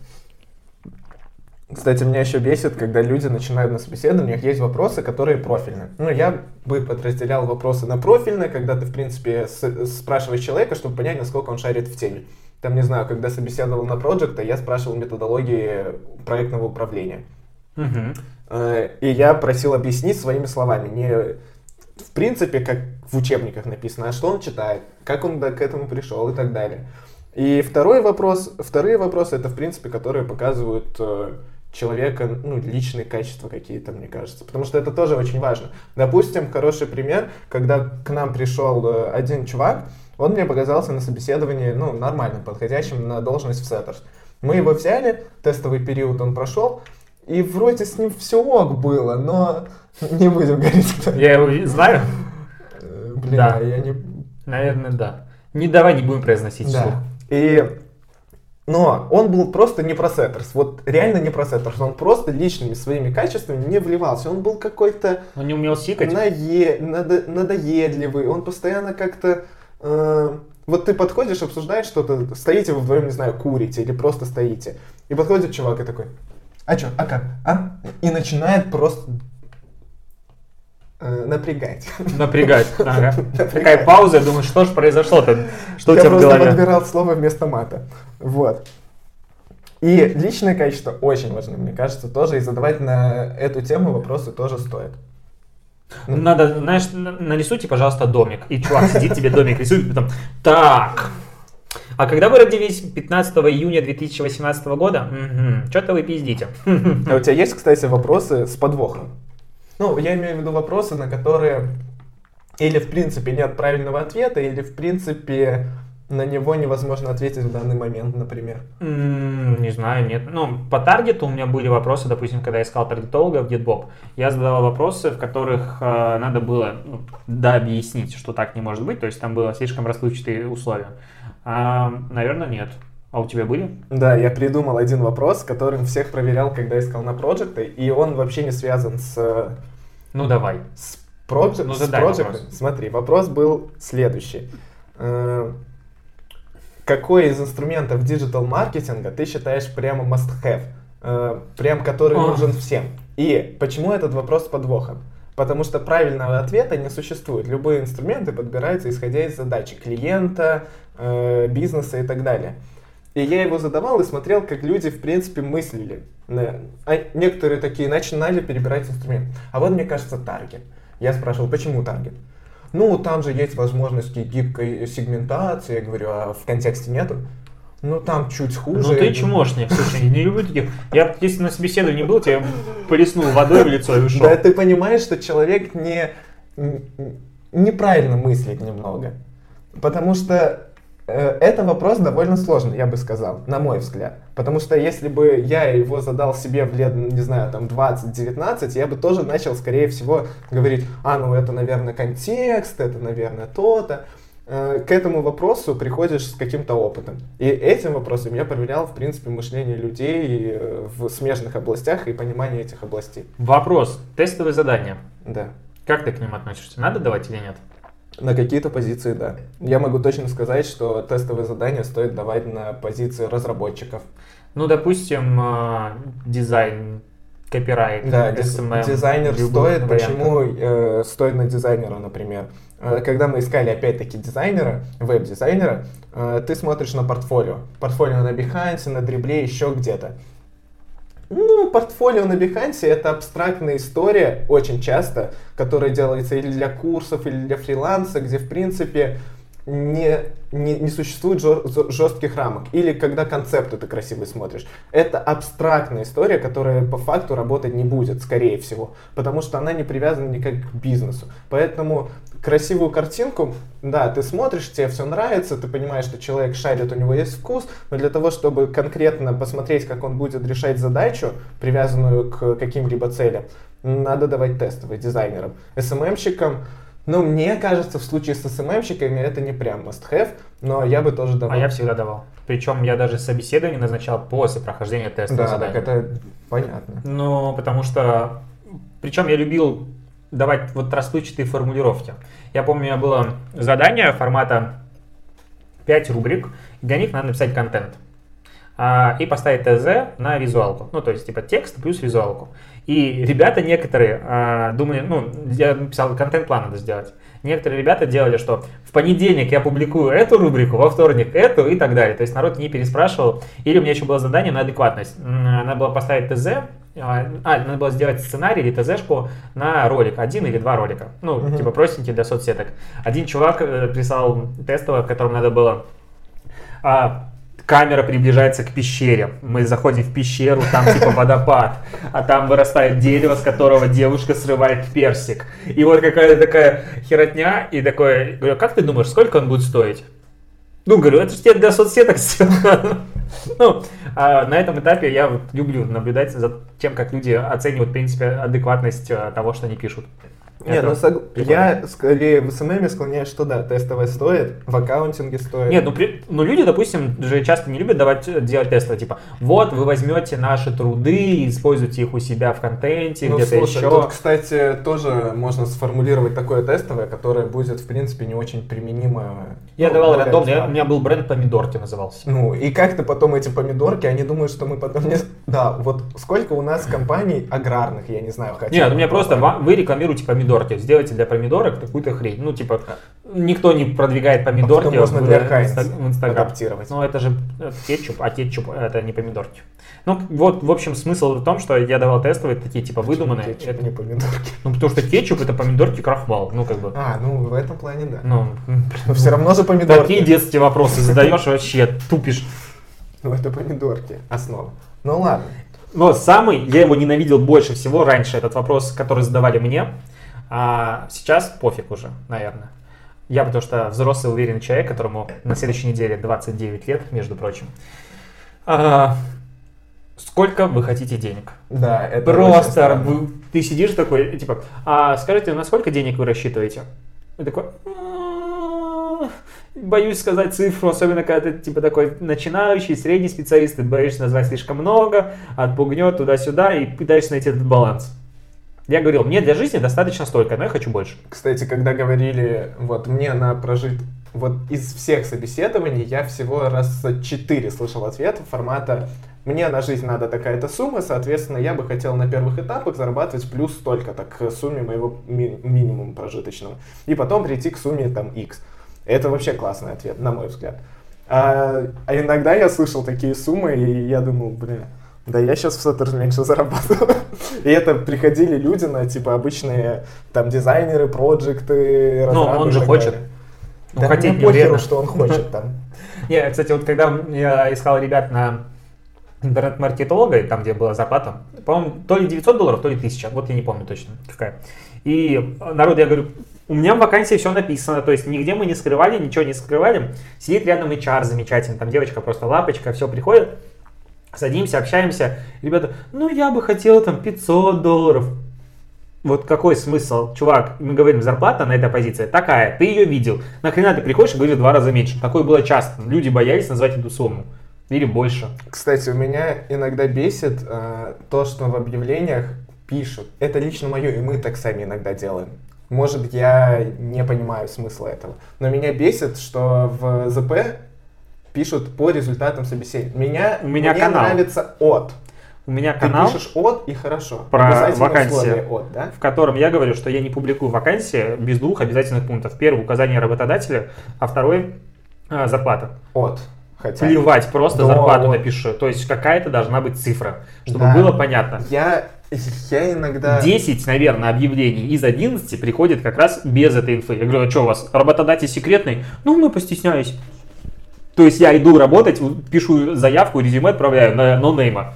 Кстати, меня еще бесит, когда люди начинают на собеседованиях, есть вопросы, которые профильные. Ну, я бы подразделял вопросы на профильные, когда ты, в принципе, спрашиваешь человека, чтобы понять, насколько он шарит в теме. Там, не знаю, когда собеседовал на проекта, я спрашивал методологии проектного управления. Э, И я просил объяснить своими словами, не в принципе, как в учебниках написано, а что он читает, как он к этому пришел и так далее. И второй вопрос, вторые вопросы, это, в принципе, которые показывают э, человека, ну, личные качества какие-то, мне кажется. Потому что это тоже очень важно. Допустим, хороший пример, когда к нам пришел э, один чувак, он мне показался на собеседовании, ну, нормальным, подходящим на должность в Сеттерс. Мы его взяли, тестовый период он прошел, и вроде с ним все ок было, но [laughs] не будем говорить, кто. Я его знаю? Э, Блин, Да. я не... Наверное, да. Не давай не будем произносить. Да. И... Но он был просто не про Setters. Вот реально не про Setters. Он просто личными своими качествами не вливался. Он был какой-то Он не умел сикать. нае- надо- надоедливый. Он постоянно как-то... э, Вот ты подходишь, обсуждаешь что-то, стоите вы вдвоем, не знаю, курите или просто стоите. И подходит чувак и такой, а что, а как, а? И начинает просто э, напрягать. Напрягать. [laughs] Ага. Напрягать. Такая пауза, я думаю, что ж произошло-то? Что у Я тебя в просто голове? подбирал слово вместо мата. Вот. И личные качества очень важны, мне кажется, тоже. И задавать на эту тему вопросы тоже стоит. Ну, Надо, знаешь, на- нарисуйте, пожалуйста, домик. И чувак сидит, тебе домик рисует, потом, так, а когда вы родились? 15 июня 2018 года? Что-то вы пиздите. А у тебя есть, кстати, вопросы с подвохом? Ну, я имею в виду вопросы, на которые или в принципе нет правильного ответа, или в принципе на него невозможно ответить в данный момент, например. М, Не знаю, нет. Ну, по таргету у меня были вопросы, допустим, когда я искал таргетолога в GitBob, я задавал вопросы, в которых э, надо было ну, да, объяснить, что так не может быть, то есть там было слишком расплывчатые условия. А, наверное, нет. А у тебя были? Да, я придумал один вопрос, которым всех проверял, когда искал на проекты, и он вообще не связан с э, Ну, давай. С, проджи- Ну, с проджектом? вопрос. Смотри, вопрос был следующий. Э, Какой из инструментов диджитал-маркетинга ты считаешь прямо must-have? Э, Прям который нужен всем? И почему этот вопрос подвохом? Потому что правильного ответа не существует. Любые инструменты подбираются исходя из задачи клиента, э, бизнеса и так далее. И я его задавал и смотрел, как люди, в принципе, мыслили. На- А некоторые такие начинали перебирать инструмент. А вот, мне кажется, таргет. Я спрашивал, почему таргет? Ну, там же есть возможности гибкой сегментации. Я говорю, а в контексте нету? Ну, там чуть хуже. Ну ты чмошник, слушай, не люблю таких. Я, если на собеседовании был, тебе плеснул водой в лицо и ушел. Да, ты понимаешь, что человек не, неправильно мыслит немного. Потому что Это вопрос довольно сложный, я бы сказал, на мой взгляд. Потому что если бы я его задал себе в лет, не знаю, там 20-19, я бы тоже начал, скорее всего, говорить, а, ну это, наверное, контекст, это, наверное, то-то. Э, К этому вопросу приходишь с каким-то опытом. И этим вопросом я проверял, в принципе, мышление людей э, в смежных областях и понимание этих областей. Вопрос. Тестовые задания. Да. Как ты к ним относишься? Надо давать или нет? На какие-то позиции, да. Я могу точно сказать, что тестовые задания стоит давать на позиции разработчиков. Ну, допустим, э, дизайн, копирайт, Да, SMM, дизайнер стоит. варианты. Почему э, стоит на дизайнера, например? Э, Когда мы искали опять-таки дизайнера, веб-дизайнера, э, ты смотришь на портфолио. Портфолио на Behance, на Дрибле, еще где-то. Ну, портфолио на Behance это абстрактная история, очень часто, которая делается или для курсов, или для фриланса, где, в принципе, не, не, не существует зо- жестких рамок. Или когда концепты ты красивый смотришь. Это абстрактная история, которая по факту работать не будет, скорее всего. Потому что она не привязана никак к бизнесу. Поэтому красивую картинку, да, ты смотришь, тебе все нравится, ты понимаешь, что человек шарит, у него есть вкус, но для того, чтобы конкретно посмотреть, как он будет решать задачу, привязанную к каким-либо целям, надо давать тестовые дизайнерам. СММщикам, ну, мне кажется, в случае с СММщиками это не прям must-have, но я бы тоже давал. А я всегда давал. Причем я даже собеседование назначал после прохождения тестового Да, задания. так это понятно. Ну, потому что... Причем я любил давать вот расплывчатые формулировки. Я помню, у меня было задание формата 5 рубрик, для них надо написать контент. А, и поставить ТЗ на визуалку. Ну, то есть, типа, текст плюс визуалку. И ребята некоторые а, думали, ну, я написал, контент-план надо сделать. Некоторые ребята делали, что в понедельник я публикую эту рубрику, во вторник эту и так далее. То есть народ не переспрашивал. Или у меня еще было задание на адекватность. Надо было поставить ТЗ, а, а, надо было сделать сценарий или ТЗшку на ролик, один или два ролика. Ну, Мгм. типа простенький для соцсеток. Один чувак э, прислал тестово, в котором надо было а, камера приближается к пещере. Мы заходим в пещеру, там типа водопад, а там вырастает дерево, с которого девушка срывает персик. И вот какая-то такая херотня, и такое, говорю, как ты думаешь, сколько он будет стоить? Ну, говорю, это же тебе для соцсеток сделано. [laughs] Ну, а на этом этапе я вот люблю наблюдать за тем, как люди оценивают, в принципе, адекватность э, того, что они пишут. Нет, Это ну, сог- я скорее в СММе склоняюсь, что да, тестовое стоит, в аккаунтинге стоит. Нет, ну, при- ну люди, допустим, же часто не любят давать, э, делать тесты, типа, вот вы возьмете наши труды и используете их у себя в контенте, Ну, где-то слушай, еще. тут, кстати, тоже можно сформулировать такое тестовое, которое будет, в принципе, не очень применимо. Я ну, давал рандомно, я- у меня был бренд помидорки назывался. Ну, и как-то потом эти помидорки, они думают, что мы потом не... Да, вот сколько у нас компаний аграрных, я не знаю, хотя... Нет, у меня просто вы рекламируете помидорки, сделайте для помидорок какую-то хрень. Ну, типа, никто не продвигает помидорки потом можно в, в Инстаграм. адаптировать. Ну, это же кетчуп, а кетчуп это не помидорки. Ну, вот, в общем, смысл в том, что я давал тестовые, такие, типа, выдуманные. Кетчуп, Это- не помидорки. ну, потому что кетчуп это помидорки крахмал, ну, как бы. А, ну, в этом плане, да. Ну, Но все равно же помидорки. Такие детские вопросы задаешь вообще, тупишь. Ну, это помидорки, основа. Ну, ладно. Но самый, я его ненавидел больше всего раньше, этот вопрос, который задавали мне. А сейчас пофиг уже, наверное. Я потому что взрослый уверенный человек, которому на следующей неделе 29 лет, между прочим. А, сколько вы хотите денег? Да, это Просто вы- ты сидишь такой, типа, а скажите, на сколько денег вы рассчитываете? И такой, «М, боюсь сказать цифру, особенно когда ты типа такой начинающий, средний специалист, ты боишься назвать слишком много, отпугнет туда-сюда и пытаешься найти этот баланс. Я говорил, мне для жизни достаточно столько, но я хочу больше. Кстати, когда говорили, вот мне на прожить, вот из всех собеседований я всего раз четыре слышал ответ формата мне на жизнь надо такая-то сумма, соответственно, я бы хотел на первых этапах зарабатывать плюс столько-то к сумме моего ми- минимума прожиточного. И потом прийти к сумме там X. Это вообще классный ответ, на мой взгляд. А, а иногда я слышал такие суммы, и я думал, бля, да я сейчас в раз меньше зарабатываю. И это приходили люди на, типа, обычные, там, дизайнеры, проекты, Ну, он же хочет. Ну, да хотеть мне не похеру, что он хочет там. [laughs] Не, кстати, вот когда я искал ребят на интернет-маркетолога, там, где была зарплата, по-моему, то ли 900 долларов, то ли 1000, вот я не помню точно какая. И народу я говорю, У меня в вакансии все написано, то есть нигде мы не скрывали, ничего не скрывали. Сидит рядом HR замечательно, там девочка просто лапочка, все приходит, садимся, общаемся. Ребята, ну я бы хотел там 500 долларов. Вот какой смысл? Чувак, мы говорим, зарплата на этой позиции такая, ты ее видел. Нахрена ты приходишь и говоришь в два раза меньше? Такое было часто. Люди боялись назвать эту сумму. Или больше. Кстати, у меня иногда бесит э, то, что в объявлениях пишут. Это лично мое, и мы так сами иногда делаем. Может, я не понимаю смысла этого. Но меня бесит, что в ЗП пишут по результатам собеседования. Меня, У меня мне канал. нравится от. У меня Ты канал, пишешь от и хорошо. Про вакансии. от, да? в котором я говорю, что я не публикую вакансии без двух обязательных пунктов. Первый указание работодателя, а второй а, зарплата. От. Хотя. Плевать, просто Да, зарплату напишу. То есть какая-то должна быть цифра, чтобы Да. было понятно. Я, я иногда... 10, наверное, объявлений из 11 приходит как раз без этой инфы. Я говорю, а что у вас, работодатель секретный? Ну, мы постесняюсь. То есть я иду работать, пишу заявку, резюме отправляю на нонейма.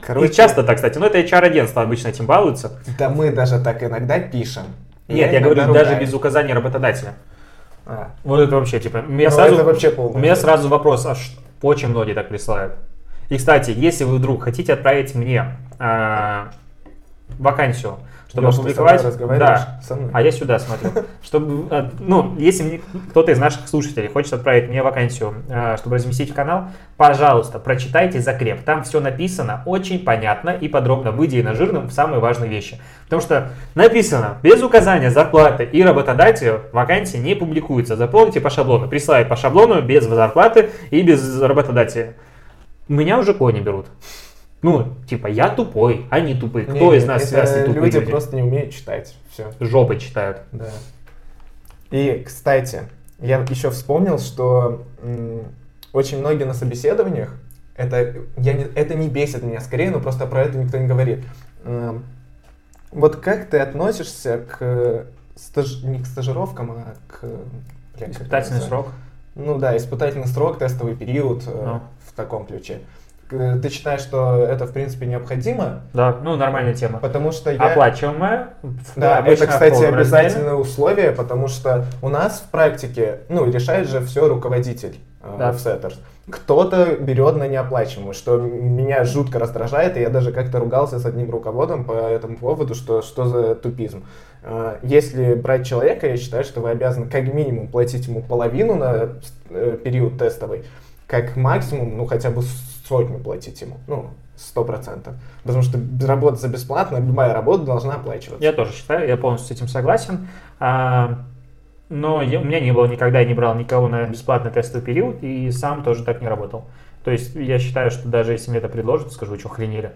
Короче, И часто так, кстати. Но это HR-агентство обычно этим балуются. Да мы даже так иногда пишем. Нет, я, иногда говорю даже ругаюсь. без указания работодателя. А, Вот это вообще, типа, у меня, Ну, сразу, вообще у меня сразу вопрос, а очень многие так присылают. И, кстати, если вы вдруг хотите отправить мне а, вакансию, чтобы Лёш, ты со мной опубликовать, да, Со мной? а я сюда смотрю, [laughs] чтобы, а, ну, если кто-то из наших слушателей хочет отправить мне вакансию, а, чтобы разместить в канал, пожалуйста, прочитайте закреп, там все написано очень понятно и подробно, выделено жирным в самые важные вещи. Потому что написано, без указания зарплаты и работодателя вакансии не публикуются. Заполните по шаблону. Присылают по шаблону без зарплаты и без работодателя. Меня уже кого не берут. Ну, типа, я тупой, они тупые. Кто Не, из нас связь не тупые люди, люди? просто не умеют читать. Все. Жопой читают. Да. И, кстати, я еще вспомнил, что очень многие на собеседованиях, это, я не, это не бесит меня скорее, но просто про это никто не говорит. М, Вот как ты относишься к стаж- не к стажировкам, а к... бля, Испытательный срок. Ну да, испытательный срок, тестовый период э, Ну. в таком ключе. К- Ты считаешь, что это в принципе необходимо? Да, ну нормальная тема. Потому что я... Оплачиваемая. Да, это, кстати, обязательное условие, потому что у нас в практике, ну, решает же все руководитель э, Да. в Setters. Кто-то берет на неоплачиваемую, что меня жутко раздражает, и я даже как-то ругался с одним руководом по этому поводу, что что за тупизм. Э, Если брать человека, я считаю, что вы обязаны как минимум платить ему половину на э, период тестовый, как максимум, ну, хотя бы сотню платить ему, ну, сто процентов. Потому что работа за бесплатно, любая работа должна оплачиваться. Я тоже считаю, я полностью с этим согласен. А, но я- у меня не было никогда, я не брал никого на бесплатный тестовый период, и сам тоже так не работал. То есть я считаю, что даже если мне это предложат, скажу, что, охренели?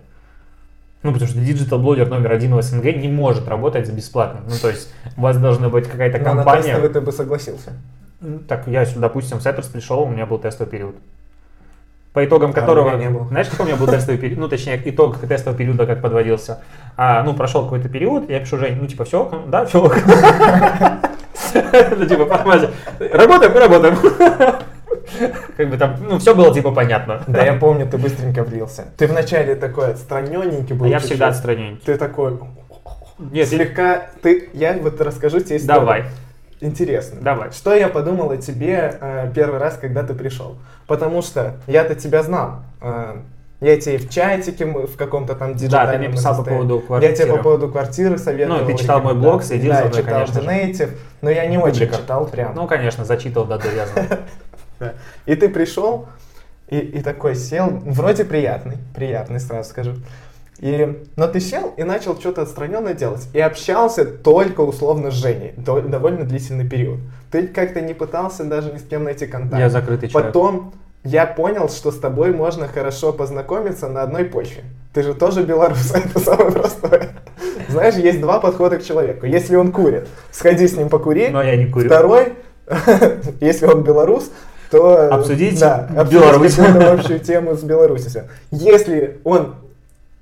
Ну, потому что digital-блогер номер один в СНГ не может работать за бесплатно. Ну, то есть у вас должна быть какая-то Но на компания. тестовый ты бы согласился. Ну, Так, я, допустим, в Setters пришел, у меня был тестовый период. По итогам А, которого... меня не было. Знаешь, какой у меня был тестовый период? Ну, точнее, итог тестового периода как подводился. А, ну, прошел какой-то период, я пишу Жень, ну, типа, все, да, все. Ну, типа, по работаем, мы работаем. Как бы там, ну, все было, типа, понятно. Да, я помню, ты быстренько влился. Ты вначале такой отстраненненький был. А я всегда отстранен. Ты такой... Нет, слегка... Ты... Я вот расскажу тебе историю. давай, Интересно. давай. Что я подумал о тебе э, первый раз, когда ты пришел? Потому что я-то тебя знал. Э, я тебе в чатике в каком-то там Да, диджитальном ты мне писал по поводу Я тебе по квартиры. поводу квартиры советовал. Ну, ты читал мой блог, следил да, за мной, читал конечно же. Donative, но я не очень Публика. читал прям. Ну, конечно, зачитывал, да, да, я знаю. Да. И ты пришел, и, и такой сел, вроде приятный, приятный, сразу скажу. И, но ты сел и начал что-то отстраненно делать. И общался только условно с Женей. до- довольно длительный период. Ты как-то не пытался даже ни с кем найти контакт. Я закрытый человек. Потом я понял, что с тобой можно хорошо познакомиться на одной почве. Ты же тоже белорус, [laughs] это самое простое. Знаешь, есть два подхода к человеку. Если он курит, сходи с ним покури. Но я не курю. Второй, [laughs] если он белорус, то... Обсудить да, обсудить общую тему с Беларусью. Если он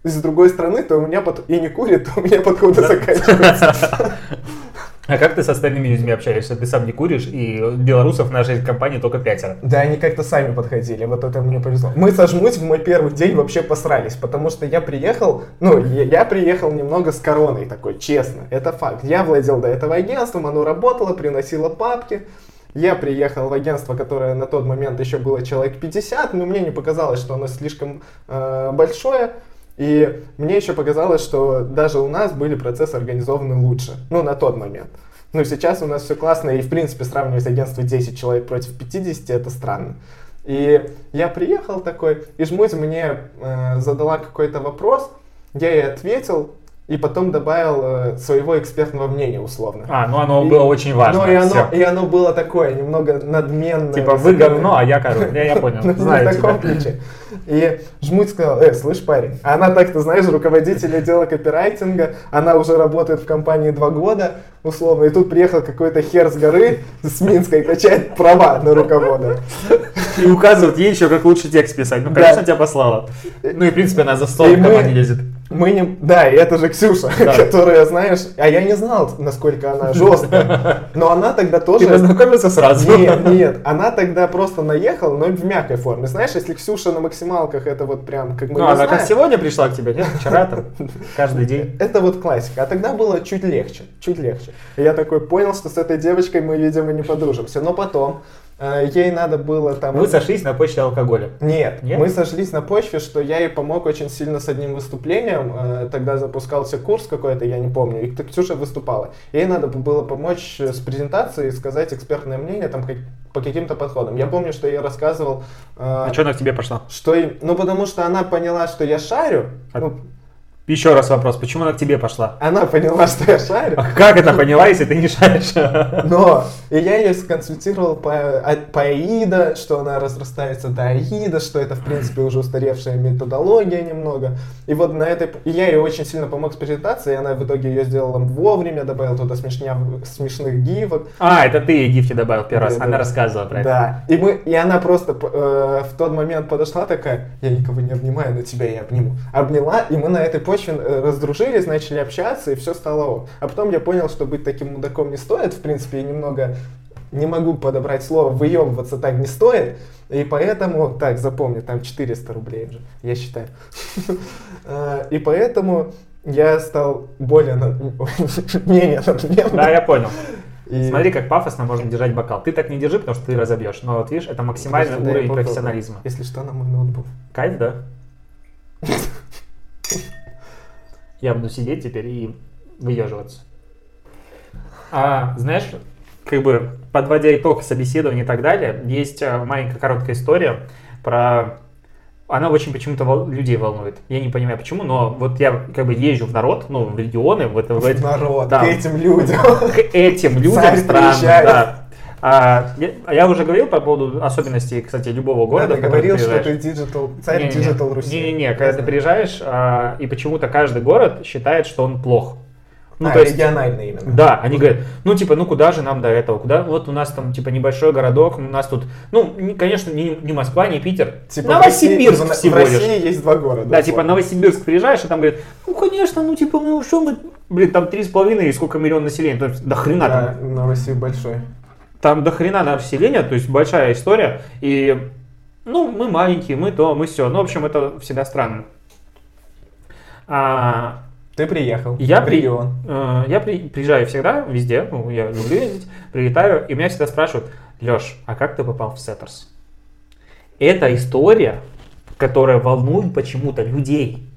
из другой страны, то у меня под... и не курит, то у меня подходы заканчиваются. [laughs] А как ты с остальными людьми общаешься? Ты сам не куришь, и белорусов в нашей компании только пятеро. Да, они как-то сами подходили, вот это мне повезло. Мы со Жмуть в мой первый день вообще посрались, потому что я приехал, ну, я, я приехал немного с короной такой, честно, это факт. Я владел до этого агентством, оно работало, приносило папки. Я приехал в агентство, которое на тот момент еще было человек 50, но мне не показалось, что оно слишком э, большое. И мне еще показалось, что даже у нас были процессы организованы лучше. Ну, на тот момент. Ну, сейчас у нас все классно, и, в принципе, сравнивать агентство 10 человек против 50, это странно. И я приехал такой, и Жмуть мне э, задала какой-то вопрос, я ей ответил, и потом добавил э, своего экспертного мнения условно. А, ну оно И- было очень важно. Ну и оно, и оно было такое, немного надменное. Типа вы говно, а я король. Я, я понял, [laughs] знаю в таком ключе. И Жмуть сказал, э, слышь, парень, а она так, ты знаешь, руководитель отдела копирайтинга, она уже работает в компании два года, условно, и тут приехал какой-то хер с горы, с Минска, и качает права на руковода. И указывают ей еще, как лучше текст писать. Ну, конечно, тебя послала. Ну и, в принципе, она за стол в команде лезет. Мы не... Да, и это же Ксюша, Да. [laughs] которая, знаешь, а я не знал, насколько она [laughs] жесткая, но она тогда тоже... Ты познакомился сразу? Нет, [laughs] нет, она тогда просто наехала, но в мягкой форме. Знаешь, если Ксюша на максималках, это вот прям, как мы Ну, она как сегодня пришла к тебе, нет? Вчера там, каждый день. Это вот классика. А тогда было чуть легче, чуть легче. И я такой понял, что с этой девочкой мы, видимо, не подружимся. Но потом ей надо было там... Вы сошлись на почте алкоголя. Нет, Нет? мы сошлись на почве, что я ей помог очень сильно с одним выступлением. Э, Тогда запускался курс какой-то, я не помню, и Ксюша выступала. Ей надо было помочь с презентацией, сказать экспертное мнение там как- по каким-то подходам. Я помню, что я рассказывал, э, А что она к тебе пошла? что... Ну, потому что она поняла, что я шарю. А- Ну, Еще раз вопрос, почему она к тебе пошла? она поняла, что я шарю. А как это поняла, если ты не шаришь? Но и я ее сконсультировал по, а- по АИДа, что она разрастается до АИДа, что это, в принципе, уже устаревшая методология немного. И вот на этой... И я ей очень сильно помог с презентацией, и она в итоге ее сделала вовремя, добавил туда смешня... смешных гифок. А, это ты ей гифки добавил первый раз. Да, Она да. рассказывала про это. Да. И, мы... и она просто э, в тот момент подошла такая, я никого не обнимаю, но тебя я обниму. Обняла, и мы на этой почве э, раздружились, начали общаться, и все стало ок. А потом я понял, что быть таким мудаком не стоит, в принципе, я немного не могу подобрать слово, выебываться так не стоит, и поэтому, так, запомни, там 400 рублей уже, я считаю. Э, [laughs] И поэтому я стал более, [laughs] менее надменным. Да, я понял. И- Смотри, как пафосно можно держать бокал. Ты так не держи, потому что ты разобьешь. Но вот видишь, это максимальный я уровень профессионализма. Если что, на мой ноутбук. Кайф, да? [laughs] Я буду сидеть теперь и выеживаться. А, знаешь, как бы подводя итог собеседования и так далее, есть а, маленькая короткая история про... Она очень почему-то вол- людей волнует. Я не понимаю почему, но вот я как бы езжу в народ, ну, в регионы, в, это, в эти- Народ, да. к этим людям. к этим людям приезжает. да. А, я, а я уже говорил по поводу особенностей, кстати, любого города, Да, в ты говорил, ты что ты digital, царь digital Руси. Не-не-не, когда ты приезжаешь, а, и почему-то каждый город считает, что он плох. Ну, а, то есть, региональный именно. да, они говорят, ну, типа, ну, куда же нам до этого? Куда? Вот у нас там, типа, небольшой городок, у нас тут, ну, не- конечно, не, не Москва, не Питер, Типа Новосибирск в России, всего в лишь. России есть два города. Да, типа. Новосибирск приезжаешь, и там говорят, ну, конечно, ну, типа, ну, что мы, блин, там три с половиной и сколько миллион населения, то есть, до хрена там Да, Новосиб большой. Там до хрена населения, то есть большая история. И, ну, мы маленькие, мы то, мы все. Ну, в общем, это всегда странно. А, Ты приехал я, при- регион. э, я при- приезжаю всегда, везде, ну, я люблю ездить, прилетаю, и меня всегда спрашивают, Леш, а как ты попал в Setters? Это история, которая волнует почему-то людей.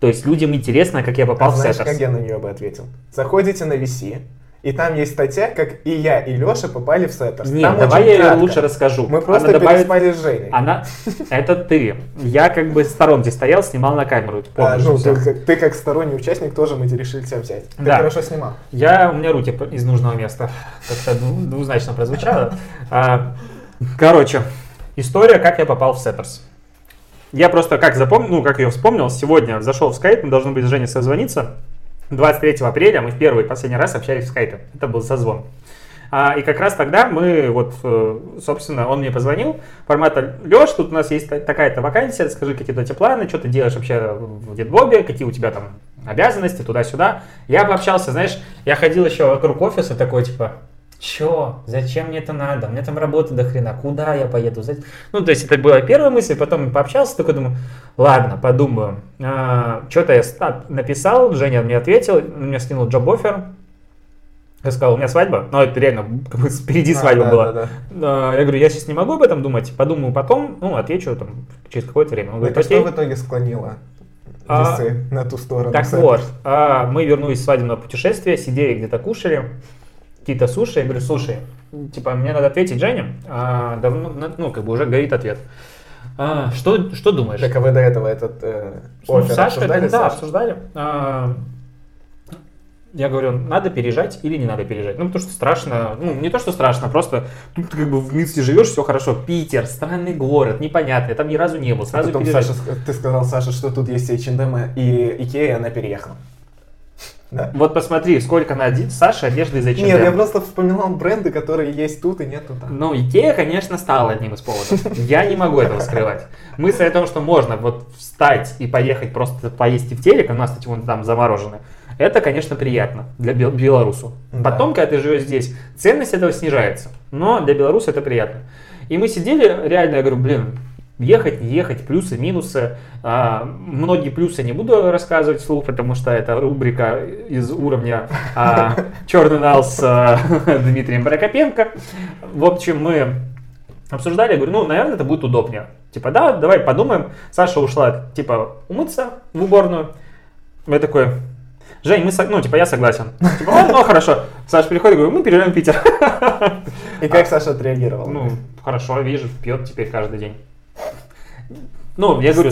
То есть людям интересно, как я попал А в знаешь, Setters. как я на нее бы ответил? Заходите на VC, и там есть статья, как и я, и Леша попали в Setters. Нет, Там давай я ее кратко. лучше расскажу. Мы Она просто добавит- переспали с Женей. Она, это ты. Я как бы сторонке стоял, снимал на камеру. ты А, помнишь ну, ты, как- ты как сторонний участник тоже мы решили тебя взять. Ты Да. хорошо снимал. Я, у меня руки из нужного места. Как-то дву- двузначно прозвучало. А, короче, история, как я попал в Setters. Я просто как запомнил, ну, как ее вспомнил, сегодня зашел в скайп, мы должны были с Женей созвониться. 23 апреля мы в первый и последний раз общались в скайпе. Это был созвон. А, и как раз тогда мы, вот, э, собственно, он мне позвонил, формата, Леш, тут у нас есть та- такая-то вакансия, расскажи, какие у тебя планы, что ты делаешь вообще в Дедбобе, какие у тебя там обязанности туда-сюда. Я пообщался, знаешь, я ходил еще вокруг офиса такой, типа, Чё? Зачем мне это надо? У меня там работа до хрена. Куда я поеду? Ну, то есть это была первая мысль, потом пообщался, такой думаю, ладно, подумаю. А, Что-то я написал, Женя мне ответил, он мне скинул джоб-оффер. Я сказал, у меня свадьба, но это реально как бы впереди а, свадьба да, была. Да, да. Я говорю, я сейчас не могу об этом думать, подумаю потом, ну, отвечу там через какое-то время. Он говорит, это что в итоге склонило? а, на ту сторону. Так вот, а, мы вернулись в свадебное путешествие, сидели где-то кушали, какие-то суши. Я говорю, слушай, типа, мне надо ответить Жене, а, давно, ну, как бы уже горит ответ. А, что, что думаешь? Так а вы до этого этот э, ну, Саша, обсуждали? Да, обсуждали. А, я говорю, надо переезжать или не надо переезжать? Ну, потому что страшно, ну, не то, что страшно, просто тут ты как бы в Минске живешь, все хорошо. Питер, странный город, непонятный, там ни разу не был. Сразу а потом Саша, ты сказал, Саша, что тут есть H&M и Икея, она переехала. Да. Вот посмотри, сколько на один Саша одежды из H&M. Нет, я просто вспоминал бренды, которые есть тут и нету там. Ну, Икея, конечно, стала одним из поводов. Я не могу этого скрывать. Мысль о том, что можно вот встать и поехать просто поесть в телек, у нас, кстати, вон там заморожены, это, конечно, приятно для бел- белорусу. Да. Потом, когда ты живешь здесь, ценность этого снижается. Но для белоруса это приятно. И мы сидели, реально, я говорю, блин, ехать, не ехать, плюсы, минусы. А, многие плюсы не буду рассказывать вслух, потому что это рубрика из уровня а, «Черный нал» с а, [laughs] Дмитрием Прокопенко. В общем, мы обсуждали, говорю, ну, наверное, это будет удобнее. Типа, да, давай подумаем. Саша ушла, типа, умыться в уборную. Я такой, Жень, мы, ну, типа, я согласен. [laughs] Типа, ну, ну, хорошо. Саша приходит, говорю, мы переезжаем в Питер. И как Саша отреагировал? Ну, хорошо, вижу, пьет теперь каждый день. Ну, я говорю,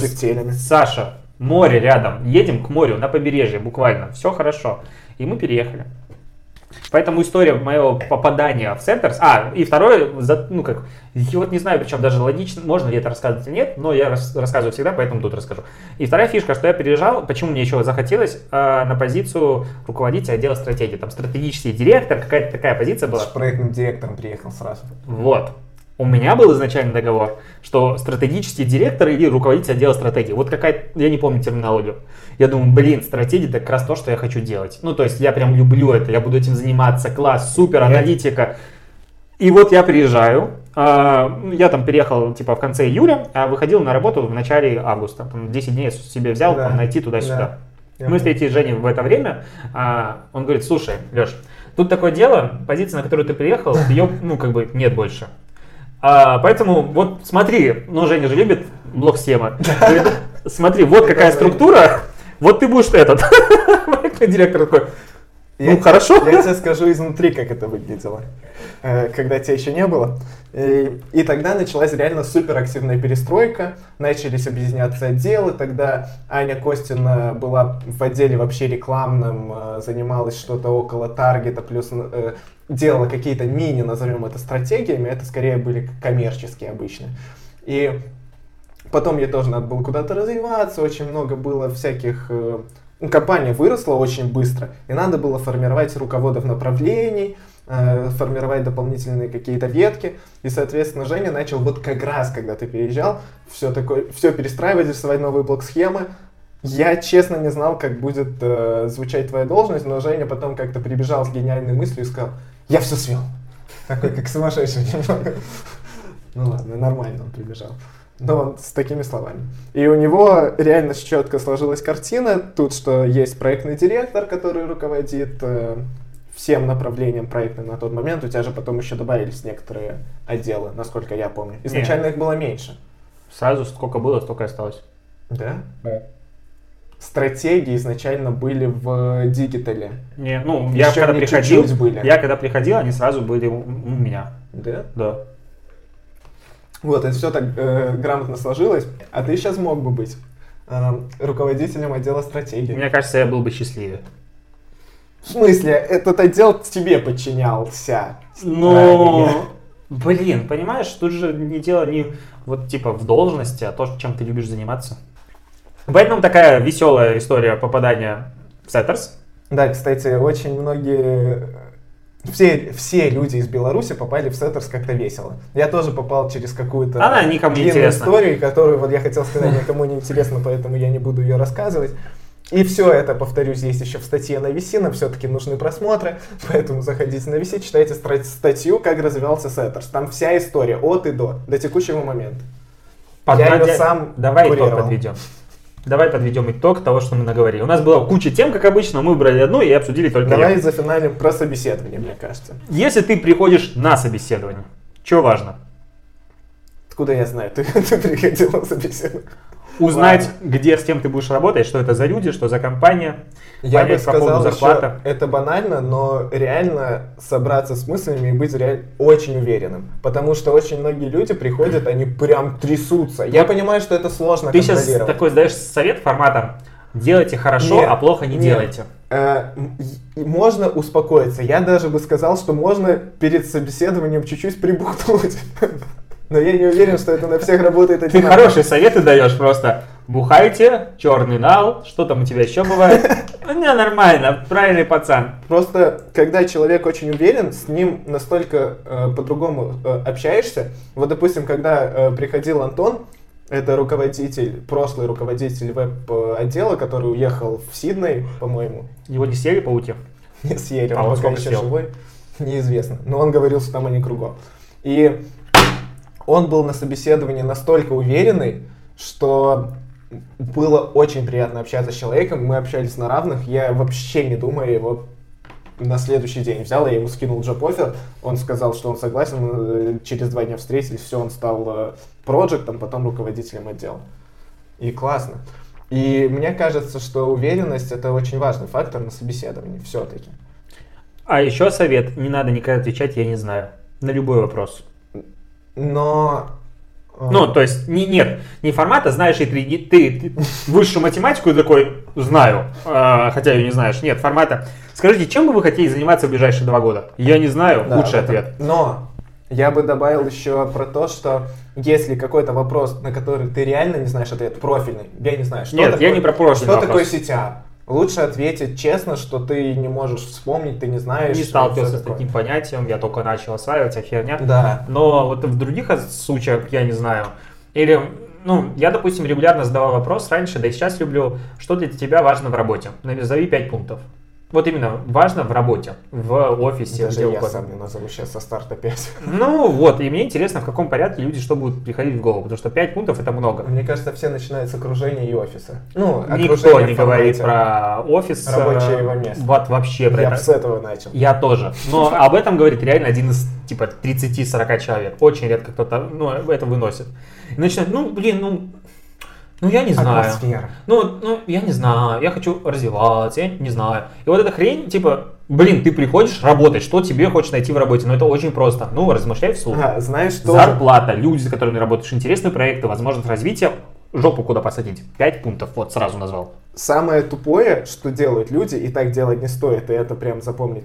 Саша, море рядом, едем к морю, на побережье буквально, все хорошо. И мы переехали. Поэтому история моего попадания в центр. А, и второе, ну как, я вот не знаю, причем даже логично, можно ли это рассказывать или нет, но я рас, рассказываю всегда, поэтому тут расскажу. И вторая фишка, что я переезжал, почему мне еще захотелось, э, на позицию руководителя отдела стратегии. Там стратегический директор, какая-то такая позиция была. С проектным директором приехал сразу. Вот. У меня был изначально договор, что стратегический директор или руководитель отдела стратегии. Вот какая я не помню терминологию. Я думаю, блин, стратегия это как раз то, что я хочу делать. Ну, то есть я прям люблю это, я буду этим заниматься, класс, супер, аналитика. И вот я приезжаю, а, я там переехал типа в конце июля, а выходил на работу в начале августа. Там 10 дней я себе взял, да. там, найти туда-сюда. Да. Мы встретились с Женей в это время, а, он говорит, слушай, Леш, тут такое дело, позиция, на которую ты приехал, ее, ну, как бы нет больше. А, поэтому вот смотри, ну Женя же любит блок-схема. [laughs] Смотри, вот какая структура, вот ты будешь этот. [laughs] Директор такой, ну я хорошо. я тебе скажу изнутри, как это выглядело, э, когда тебя еще не было. И, и тогда началась реально суперактивная перестройка, начались объединяться отделы, тогда Аня Костина была в отделе вообще рекламном, э, занималась что-то около таргета, плюс э, делала какие-то мини, назовем это, стратегиями, это скорее были коммерческие обычно. И потом ей тоже надо было куда-то развиваться, очень много было всяких... Э, ну, компания выросла очень быстро, и надо было формировать руководов направлений, э, формировать дополнительные какие-то ветки. И, соответственно, Женя начал вот как раз, когда ты переезжал, все, такое, все перестраивать, рисовать новые блок-схемы, я честно не знал, как будет э, звучать твоя должность, но Женя потом как-то прибежал с гениальной мыслью и сказал, я все свел. Такой, как сумасшедший немного. Ну ладно, нормально он прибежал. Но он с такими словами. И у него реально четко сложилась картина. Тут что есть проектный директор, который руководит э, всем направлением проекта на тот момент. У тебя же потом еще добавились некоторые отделы, насколько я помню. Изначально Нет. их было меньше. Сразу сколько было, столько и осталось. Да? Да стратегии изначально были в дигитале. Не, ну, я когда приходил, были. я когда приходил, они сразу были у, у меня. Да? Да. Вот, это все так э, грамотно сложилось. А ты сейчас мог бы быть э, руководителем отдела стратегии. Мне кажется, я был бы счастливее. В смысле, этот отдел тебе подчинялся? Ну, блин, понимаешь, тут же не дело не вот типа в должности, а то, чем ты любишь заниматься. Поэтому такая веселая история попадания в Сеттерс. Да, кстати, очень многие все, все люди из Беларуси попали в Setters как-то весело. Я тоже попал через какую-то Она никому длинную историю, которую вот я хотел сказать, [laughs] никому не интересно, поэтому я не буду ее рассказывать. И все это, повторюсь, есть еще в статье на VC, нам все-таки нужны просмотры, [laughs] поэтому заходите на VC, читайте статью, как развивался Setters. Там вся история от и до, до текущего момента. Я Подводя- её сам Давай итог подведем. Давай подведем итог того, что мы наговорили. У нас была куча тем, как обычно, мы выбрали одну и обсудили только Давай её. зафиналим про собеседование, мне кажется. Если ты приходишь на собеседование, что важно? Откуда я знаю, [laughs] ты, ты приходил на собеседование? Узнать, где с кем ты будешь работать, что это за люди, что за компания. Я бы сказал, зарплаты. еще, это банально, но реально собраться с мыслями и быть реально очень уверенным. Потому что очень многие люди приходят, они прям трясутся. Я понимаю, что это сложно Ты сейчас такой сдаешь совет форматом «делайте хорошо, Нет, а плохо не нет. делайте». Э, можно успокоиться. Я даже бы сказал, что можно перед собеседованием чуть-чуть прибухнуть. [laughs] Но я не уверен, что это на всех работает Ты одинаково. хорошие советы даешь просто. Бухайте, черный нал, что там у тебя еще бывает? У меня нормально, правильный пацан. Просто, когда человек очень уверен, с ним настолько э, по-другому э, общаешься. Вот, допустим, когда э, приходил Антон, это руководитель, прошлый руководитель веб-отдела, который уехал в Сидней, по-моему, Его не съели пауки? не съели, А он он пока еще съел? живой, неизвестно. Но он говорил, что там они кругом. И он был на собеседовании настолько уверенный, что было очень приятно общаться с человеком. Мы общались на равных. Я вообще не думая его на следующий день взял, я ему скинул джоб оффер, он сказал, что он согласен, мы через два дня встретились, все, он стал э, проектом, потом руководителем отдела. И классно. И мне кажется, что уверенность это очень важный фактор на собеседовании, все-таки. А еще совет, не надо никогда отвечать «я не знаю» на любой вопрос. Но... э, Ну, то есть, не, нет, не формата, знаешь, и ты, ты, ты высшую математику такой, знаю, а, хотя ее не знаешь. Нет, формата, скажите, чем бы вы хотели заниматься в ближайшие два года? Я не знаю, да, худший это- ответ. Но я бы добавил еще про то, что если какой-то вопрос, на который ты реально не знаешь ответ, профильный, я не знаю, что Нет, такое, я не про профильный Что такое вопрос. CTR? Лучше ответить честно, что ты не можешь вспомнить, ты не знаешь. Не сталкивался с таким понятием, я только начал осваивать, а херня. Да. Но вот в других случаях я не знаю. Или, ну, я, допустим, регулярно задавал вопрос раньше, да и сейчас люблю, что для тебя важно в работе. Назови пять пунктов. Вот именно важно в работе, в офисе, Даже где я угодно. сам не назову сейчас со старта 5. Ну вот, и мне интересно, в каком порядке люди что будут приходить в голову, потому что 5 пунктов это много. Мне кажется, все начинают с окружения и офиса. Ну, Никто не говорит про офис. э, рабочего места. Вот вообще про Я это. с этого начал. Я тоже. Но об этом говорит реально один из типа 30-40 человек. Очень редко кто-то ну, это выносит. И начинает, ну, блин, ну, ну я не знаю. Атмосфера. Ну, ну, я не знаю, я хочу развиваться, я не знаю. И вот эта хрень, типа, блин, ты приходишь работать, что тебе хочешь найти в работе? Ну, это очень просто. Ну, размышляй вслух. А, знаешь, что? Зарплата, люди, с которыми работаешь, интересные проекты, возможность развития, жопу куда посадить. Пять пунктов, вот сразу назвал. Самое тупое, что делают люди, и так делать не стоит, и это прям запомнить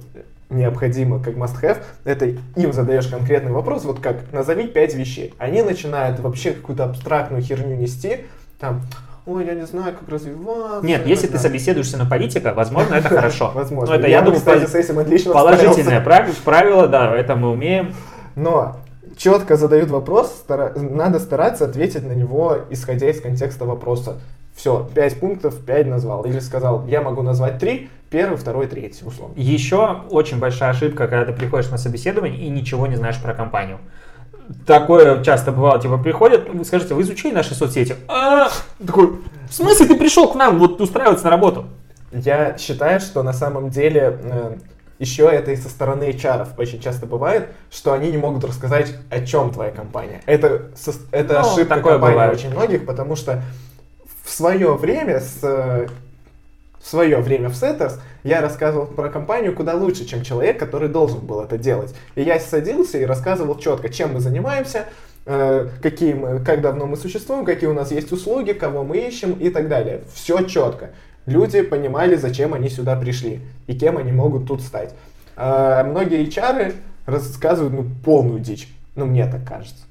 необходимо как must-have, это им задаешь конкретный вопрос, вот как назови пять вещей. Они начинают вообще какую-то абстрактную херню нести, там, ой, я не знаю, как развиваться. Нет, если ты далее». собеседуешься на политика, возможно, это хорошо. [laughs] Возможно. Но это, я, думаю, кстати, пози- с этим отлично положительное справился. правило, да, это мы умеем. Но четко задают вопрос, стара- надо стараться ответить на него, исходя из контекста вопроса. Все, пять пунктов, пять назвал. Или сказал, я могу назвать три, первый, второй, третий, условно. Еще очень большая ошибка, когда ты приходишь на собеседование и ничего не знаешь про компанию. Такое часто бывало, типа, приходят, вы скажете, вы изучили наши соцсети? А, такой, в смысле ты пришел к нам вот устраиваться на работу? Я считаю, что на самом деле э, еще это и со стороны HR очень часто бывает, что они не могут рассказать, о чем твоя компания. Это, со- это Ну, ошибка компании бывает. очень многих, потому что в свое время с э, в свое время в Setters я рассказывал про компанию куда лучше, чем человек, который должен был это делать. И я садился и рассказывал четко, чем мы занимаемся, э, какие мы, как давно мы существуем, какие у нас есть услуги, кого мы ищем и так далее. Все четко. Люди понимали, зачем они сюда пришли и кем они могут тут стать. А многие HR рассказывают ну, полную дичь. Ну, мне так кажется.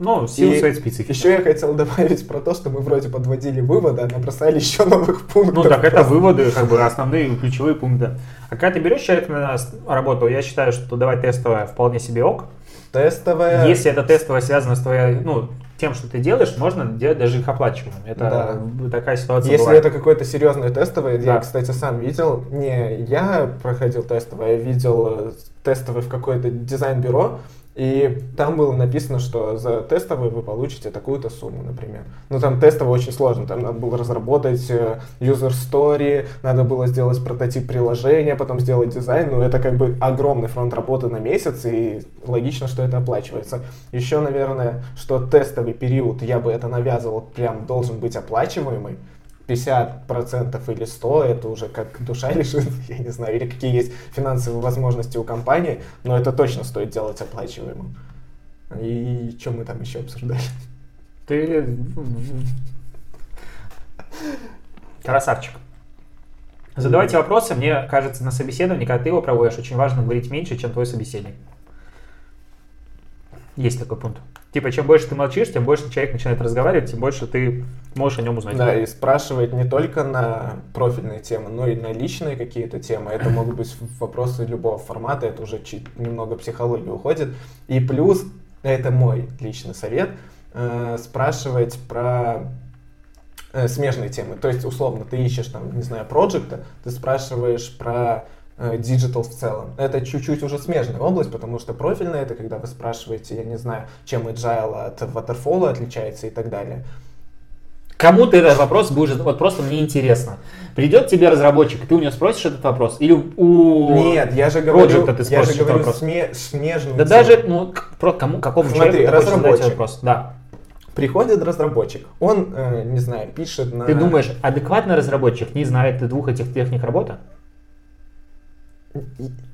Ну, И своей специфики. Еще я хотел [laughs] добавить про то, что мы вроде подводили выводы, а набросали еще новых пунктов. Ну так это выводы, как бы основные ключевые пункты. А когда ты берешь человека на работу, я считаю, что давать тестовое вполне себе ок. Тестовая. Если это тестовое связано с твоей, ну, тем, что ты делаешь, можно делать даже их оплачиваемыми. Это такая ситуация Если бывает. это какой-то серьезный тестовый, Да. я, кстати, сам видел, не я проходил тестовый, я видел э, тестовый в какое-то дизайн-бюро, и там было написано, что за тестовый вы получите такую-то сумму, например. Но там тестовый очень сложно, там надо было разработать э, user story, надо было сделать прототип приложения, потом сделать дизайн, ну это как бы огромный фронт работы на месяц, и логично, что это оплачивается. Еще, наверное, что тестовый период, я бы это навязывал, прям должен быть оплачиваемый, 50% или 100, это уже как душа [laughs] лежит, я не знаю, или какие есть финансовые возможности у компании, но это точно стоит делать оплачиваемым. И что мы там еще обсуждали? Ты красавчик. Задавайте вопросы. Мне кажется, на собеседовании, когда ты его проводишь, очень важно говорить меньше, чем твой собеседник. Есть такой пункт. Типа, чем больше ты молчишь, тем больше человек начинает разговаривать, тем больше ты можешь о нем узнать. Да, и спрашивать не только на профильные темы, но и на личные какие-то темы. Это [laughs] могут быть вопросы любого формата, это уже чуть немного психологии уходит. И плюс, это мой личный совет, э, спрашивать про э, смежные темы. То есть, условно, ты ищешь там, не знаю, проекта, ты спрашиваешь про digital в целом. Это чуть-чуть уже смежная область, потому что профильная это когда вы спрашиваете, я не знаю, чем agile от waterfall отличается и так далее. Кому ты этот вопрос будешь, вот просто мне интересно. Придет тебе разработчик, и ты у него спросишь этот вопрос? Или у... Нет, я же говорю, ты я же говорю вопрос. сме- смежную Да даже, ну, про кому, какому Смотри, человеку разработчик. вопрос? Да. Приходит разработчик, он, э, не знаю, пишет на... Ты думаешь, адекватный разработчик не знает двух этих техник работы?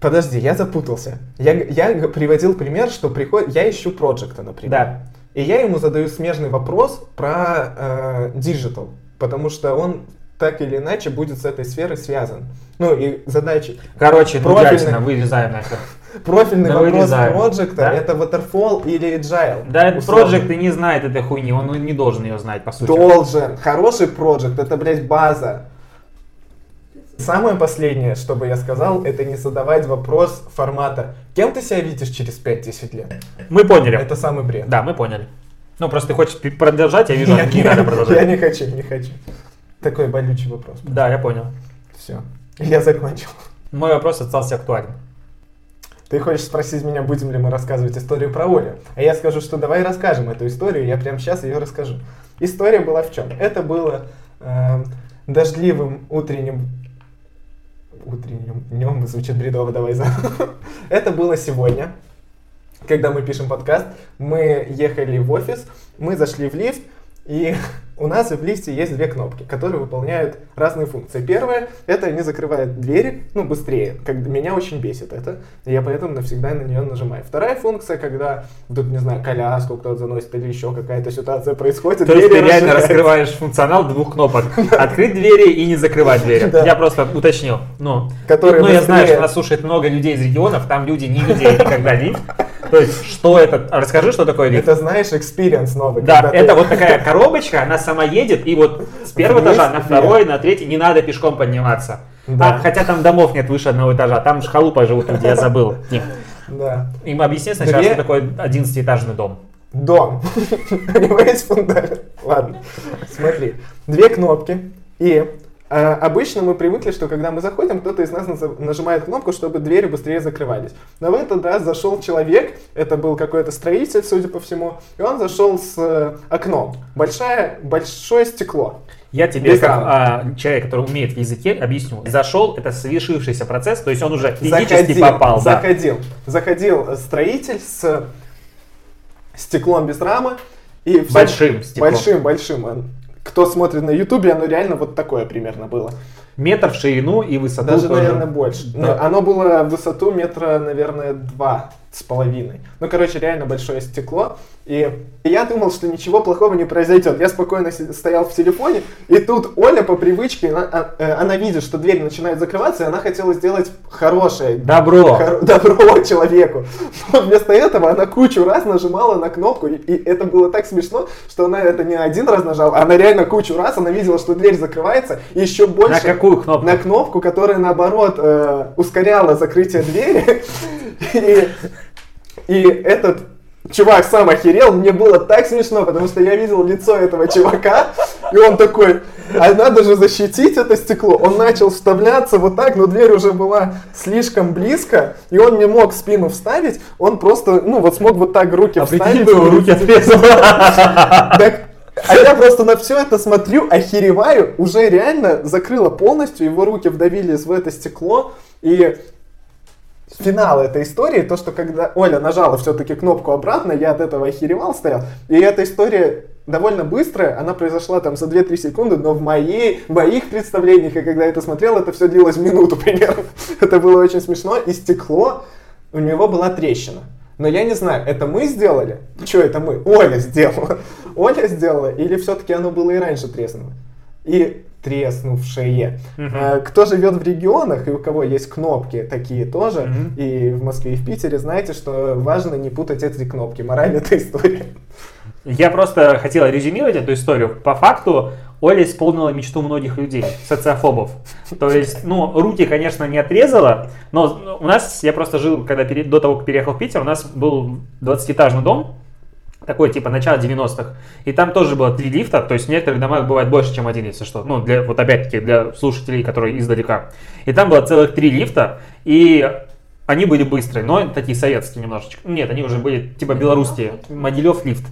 Подожди, я запутался. Я, я приводил пример, что приходит, я ищу проекта, например. Да. И я ему задаю смежный вопрос про э, digital, потому что он так или иначе будет с этой сферой связан. Ну и задачи. Короче, ну, Профильный. ясно, вырезаем нахер. Профильный Да вопрос проекта Да? это waterfall или agile. Да, этот проект и не знает этой хуйни, он не должен ее знать, по сути. Должен. Хороший проект это, блядь, база. Самое последнее, что бы я сказал, это не задавать вопрос формата «Кем ты себя видишь через 5-10 лет?» Мы поняли. Это самый бред. Да, мы поняли. Ну, просто ты хочешь продолжать, я вижу, Нет, [laughs] не я, надо я продолжать. не хочу, не хочу. Такой болючий вопрос. Да, я понял. Все. Я закончил. Мой вопрос остался актуален. Ты хочешь спросить меня, будем ли мы рассказывать историю про Олю? А я скажу, что давай расскажем эту историю, я прямо сейчас ее расскажу. История была в чем? Это было э, дождливым утренним... Утренним днем звучит бредово, давай заново. [laughs] Это было сегодня, когда мы пишем подкаст. Мы ехали в офис, мы зашли в лифт, и [laughs] у нас в лифте есть две кнопки, которые выполняют разные функции. Первая — это они закрывают двери, ну, быстрее. Как, меня очень бесит это, я поэтому навсегда на нее нажимаю. Вторая функция, когда тут, не знаю, коляску кто-то заносит или еще какая-то ситуация происходит. То есть ты реально раскрываешь функционал двух кнопок. [laughs] Открыть двери и не закрывать двери. Я просто уточнил. Ну, ну я знаю, что нас слушает много людей из регионов, там люди не видели никогда лифт. То есть, что это? Расскажи, что такое лифт. Это, знаешь, экспириенс новый. Да, когда ты- это вот такая коробочка, она сама едет, и вот с первого Вниз этажа на второй, на третий не надо пешком подниматься. Да. А, хотя там домов нет выше одного этажа, там же халупа живут люди, я [laughs] забыл. Дим, Да. Им объясни сначала, Две- что такое 11-этажный дом. Дом. У него есть фундамент. Ладно. Смотри. Две кнопки. И обычно мы привыкли, что когда мы заходим, кто-то из нас нажимает кнопку, чтобы двери быстрее закрывались. Но в этот раз зашел человек, это был какой-то строитель, судя по всему, и он зашел с э, окном. Большое, большое стекло. Я тебе, Без как а, человек, который умеет в языке, объясню. Зашел, это совершившийся процесс, то есть он уже физически Заходил, попал. да. заходил. Заходил э, строитель с стеклом без рамы. И Большим стеклом. Большим, большим. Кто смотрит на ютубе, оно реально вот такое примерно было. Метр в ширину и высоту Даже, тоже. наверное, больше. Да. Оно было в высоту метра, наверное, два с половиной. Ну, короче, реально большое стекло. И я думал, что ничего плохого не произойдет. Я спокойно стоял в телефоне, и тут Оля по привычке, она, а, э, она видит, что дверь начинает закрываться, и она хотела сделать хорошее, [laughs] Добро. Хоро- добро человеку. [laughs] Но вместо этого она кучу раз нажимала на кнопку, и, и это было так смешно, что она это не один раз нажала, а она реально кучу раз, она видела, что дверь закрывается, и еще больше... На какую кнопку? На кнопку, которая, наоборот, э, ускоряла закрытие двери. [laughs] И, и этот чувак сам охерел, мне было так смешно, потому что я видел лицо этого чувака, и он такой, а надо же защитить это стекло. Он начал вставляться вот так, но дверь уже была слишком близко, и он не мог спину вставить, он просто, ну вот смог вот так руки А вставить. бы его руки отрезал. Так, а я просто на все это смотрю, охереваю, уже реально закрыло полностью, его руки вдавились в это стекло, и финал этой истории, то, что когда Оля нажала все-таки кнопку обратно, я от этого охеревал стоял, и эта история довольно быстрая, она произошла там за 2-3 секунды, но в моей, в моих представлениях, и когда я это смотрел, это все длилось минуту [laughs] примерно. Это было очень смешно, и стекло, у него была трещина. Но я не знаю, это мы сделали? Что это мы? Оля сделала. [laughs] Оля сделала, или все-таки оно было и раньше треснуло? И треснувшее. А, Кто живет в регионах и у кого есть кнопки такие тоже, Мгм. и в Москве, и в Питере, знаете, что важно не путать эти кнопки. Мораль этой истории. Я просто хотел резюмировать эту историю. По факту Оля исполнила мечту многих людей, социофобов. То есть, ну, руки, конечно, не отрезала, но у нас, я просто жил, когда пере- до того, как переехал в Питер, у нас был 20-этажный дом, такой типа начало 90-х, и там тоже было три лифта, то есть в некоторых домах бывает больше, чем один, если что. Ну, для, вот опять-таки, для слушателей, которые издалека. И там было целых три лифта, и они были быстрые, но такие советские немножечко. Нет, они уже были типа белорусские. Могилев лифт.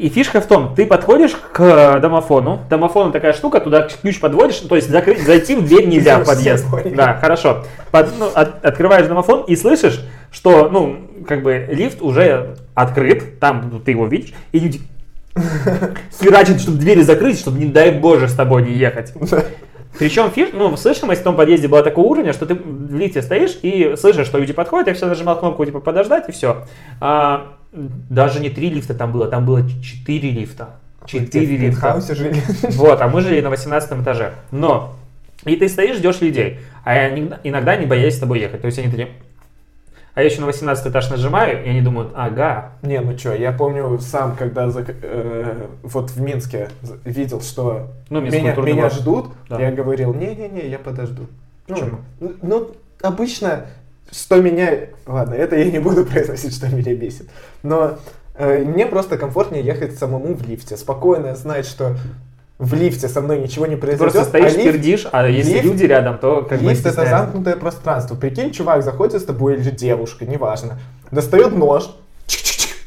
И фишка в том, ты подходишь к домофону, домофон такая штука, туда ключ подводишь, то есть закрыть, зайти в дверь нельзя в подъезд. Да, хорошо. Под- ну, от- открываешь домофон и слышишь, что, ну, как бы лифт уже открыт, там ты его видишь, и люди [laughs] херачат, чтобы двери закрыть, чтобы, не дай боже, с тобой не ехать. Причем фиш, ну, слышимость в том подъезде была такого уровня, что ты в лифте стоишь и слышишь, что люди подходят, я все нажимал кнопку типа подождать и все. Даже не три лифта там было, там было четыре лифта. Четыре В лифта. пентхаусе жили. Вот, а мы жили на 18 этаже. Но, и ты стоишь, ждешь людей, а иногда не боялись с тобой ехать. То есть они такие... А я еще на 18 этаж нажимаю, и они думают, ага, Не, ну что, я помню сам, когда зак- э, вот в Минске видел, что Ну, Минск меня, меня ждут, Да. я говорил, не-не-не, я подожду. Ну, Почему? ну, ну, обычно, что меня... Ладно, это я не буду [laughs] произносить, что меня бесит. Но э, мне просто комфортнее ехать самому в лифте. Спокойно знать, что в лифте со мной ничего не ты произойдет. просто стоишь, а лифт- пердишь, а если лифт- люди рядом, то как бы Лифт это замкнутое пространство. Прикинь, чувак заходит с тобой или девушка, неважно. Достает нож.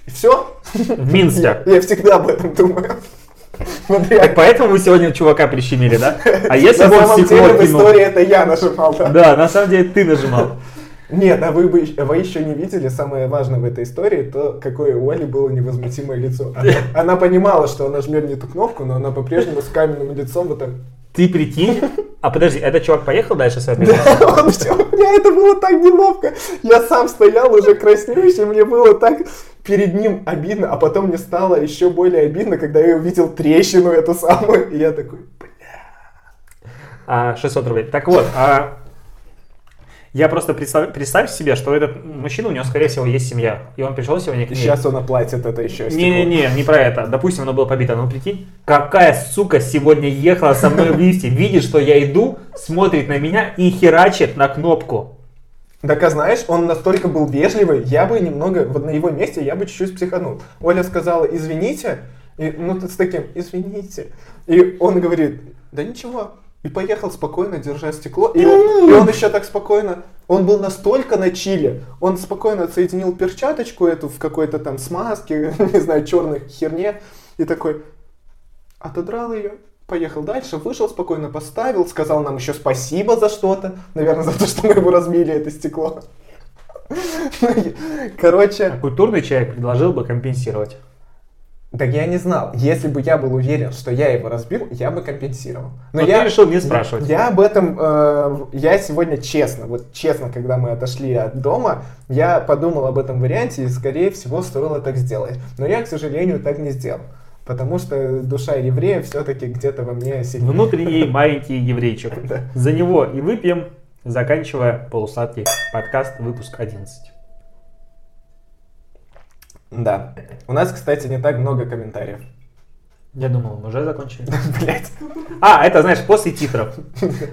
И все. В Минске. [laughs] Я, я всегда об этом думаю. [laughs] Вот Так поэтому вы сегодня чувака прищемили, да? А если бы он самом стекло деле в кинул? истории это я нажимал. да. Да, на самом деле ты нажимал. Нет, а вы, бы, вы еще не видели самое важное в этой истории, то какое у Оли было невозмутимое лицо. Она, [laughs] она понимала, что она жмет не ту кнопку, но она по-прежнему с каменным лицом вот так. Ты прикинь? А подожди, этот чувак поехал дальше с этой? [laughs] Он всё, у меня это было так неловко. Я сам стоял уже краснеющий, мне было так перед ним обидно, а потом мне стало еще более обидно, когда я увидел трещину эту самую, и я такой, А, 600 рублей. Так вот, а, я просто представь, представь себе, что этот мужчина, у него, скорее всего, есть семья. И он пришел сегодня к ней. сейчас он оплатит это еще. Не-не-не, не про это. Допустим, оно было побито. Ну, прикинь, какая сука сегодня ехала со мной в лифте, видит, что я иду, смотрит на меня и херачит на кнопку. Так а знаешь, он настолько был вежливый, я бы немного, вот на его месте я бы чуть-чуть психанул. Оля сказала, извините, и, ну с таким, извините. И он говорит, да ничего. И поехал спокойно, держа стекло. И, он- и он еще так спокойно, он был настолько на чиле, он спокойно отсоединил перчаточку эту в какой-то там смазке, [laughs] не знаю, черной херне, и такой, отодрал ее, поехал дальше, вышел спокойно, поставил, сказал нам еще спасибо за что-то, наверное, [laughs] за то, что мы его разбили, это стекло. [laughs] Короче, А культурный человек предложил бы компенсировать. Так я не знал. Если бы я был уверен, что я его разбил, я бы компенсировал. Но ты решил не спрашивать. Я об этом, э, я сегодня честно, вот честно, когда мы отошли от дома, я подумал об этом варианте и, скорее всего, стоило так сделать. Но я, к сожалению, так не сделал. Потому что душа еврея все-таки где-то во мне сильнее. Внутренний [laughs] маленький еврейчик. Да. За него и выпьем, заканчивая полусладкий подкаст, выпуск 11. Да. У нас, кстати, не так много комментариев. Я думал, мы уже закончили. [laughs] Блять. А, это, знаешь, после титров.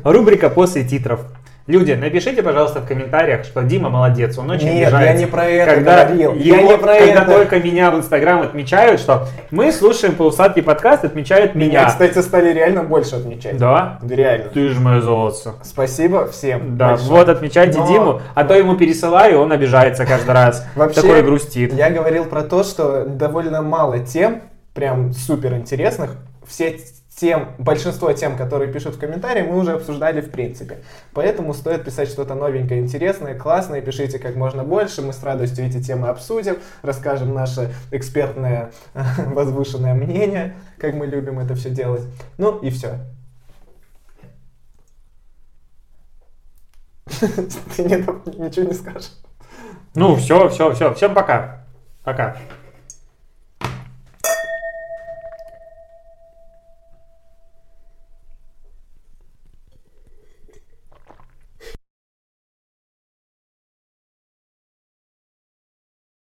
Рубрика после титров. Люди, напишите, пожалуйста, в комментариях, что Дима молодец, он очень Нет, обижается. я не про это когда говорил. его- Я не про когда это. только меня в Инстаграм отмечают, что мы слушаем полусладкий подкаст, отмечают Меня, меня. кстати, стали реально больше отмечать. Да? Реально. Ты же мое золото. Спасибо всем. Да, большое. вот отмечайте Но- Диму, а то ему пересылаю, он обижается каждый раз. [laughs] Вообще, Такой грустит. Я говорил про то, что довольно мало тем, прям супер интересных. Все тем, большинство тем, которые пишут в комментарии, мы уже обсуждали в принципе. Поэтому стоит писать что-то новенькое, интересное, классное. Pишите как можно больше. Мы с радостью эти темы обсудим, расскажем наше экспертное [laughs] возвышенное мнение, как мы любим это все делать. Ну и все. [laughs] Ты ничего не скажешь. Ну, все, все, все. Всем пока. Пока.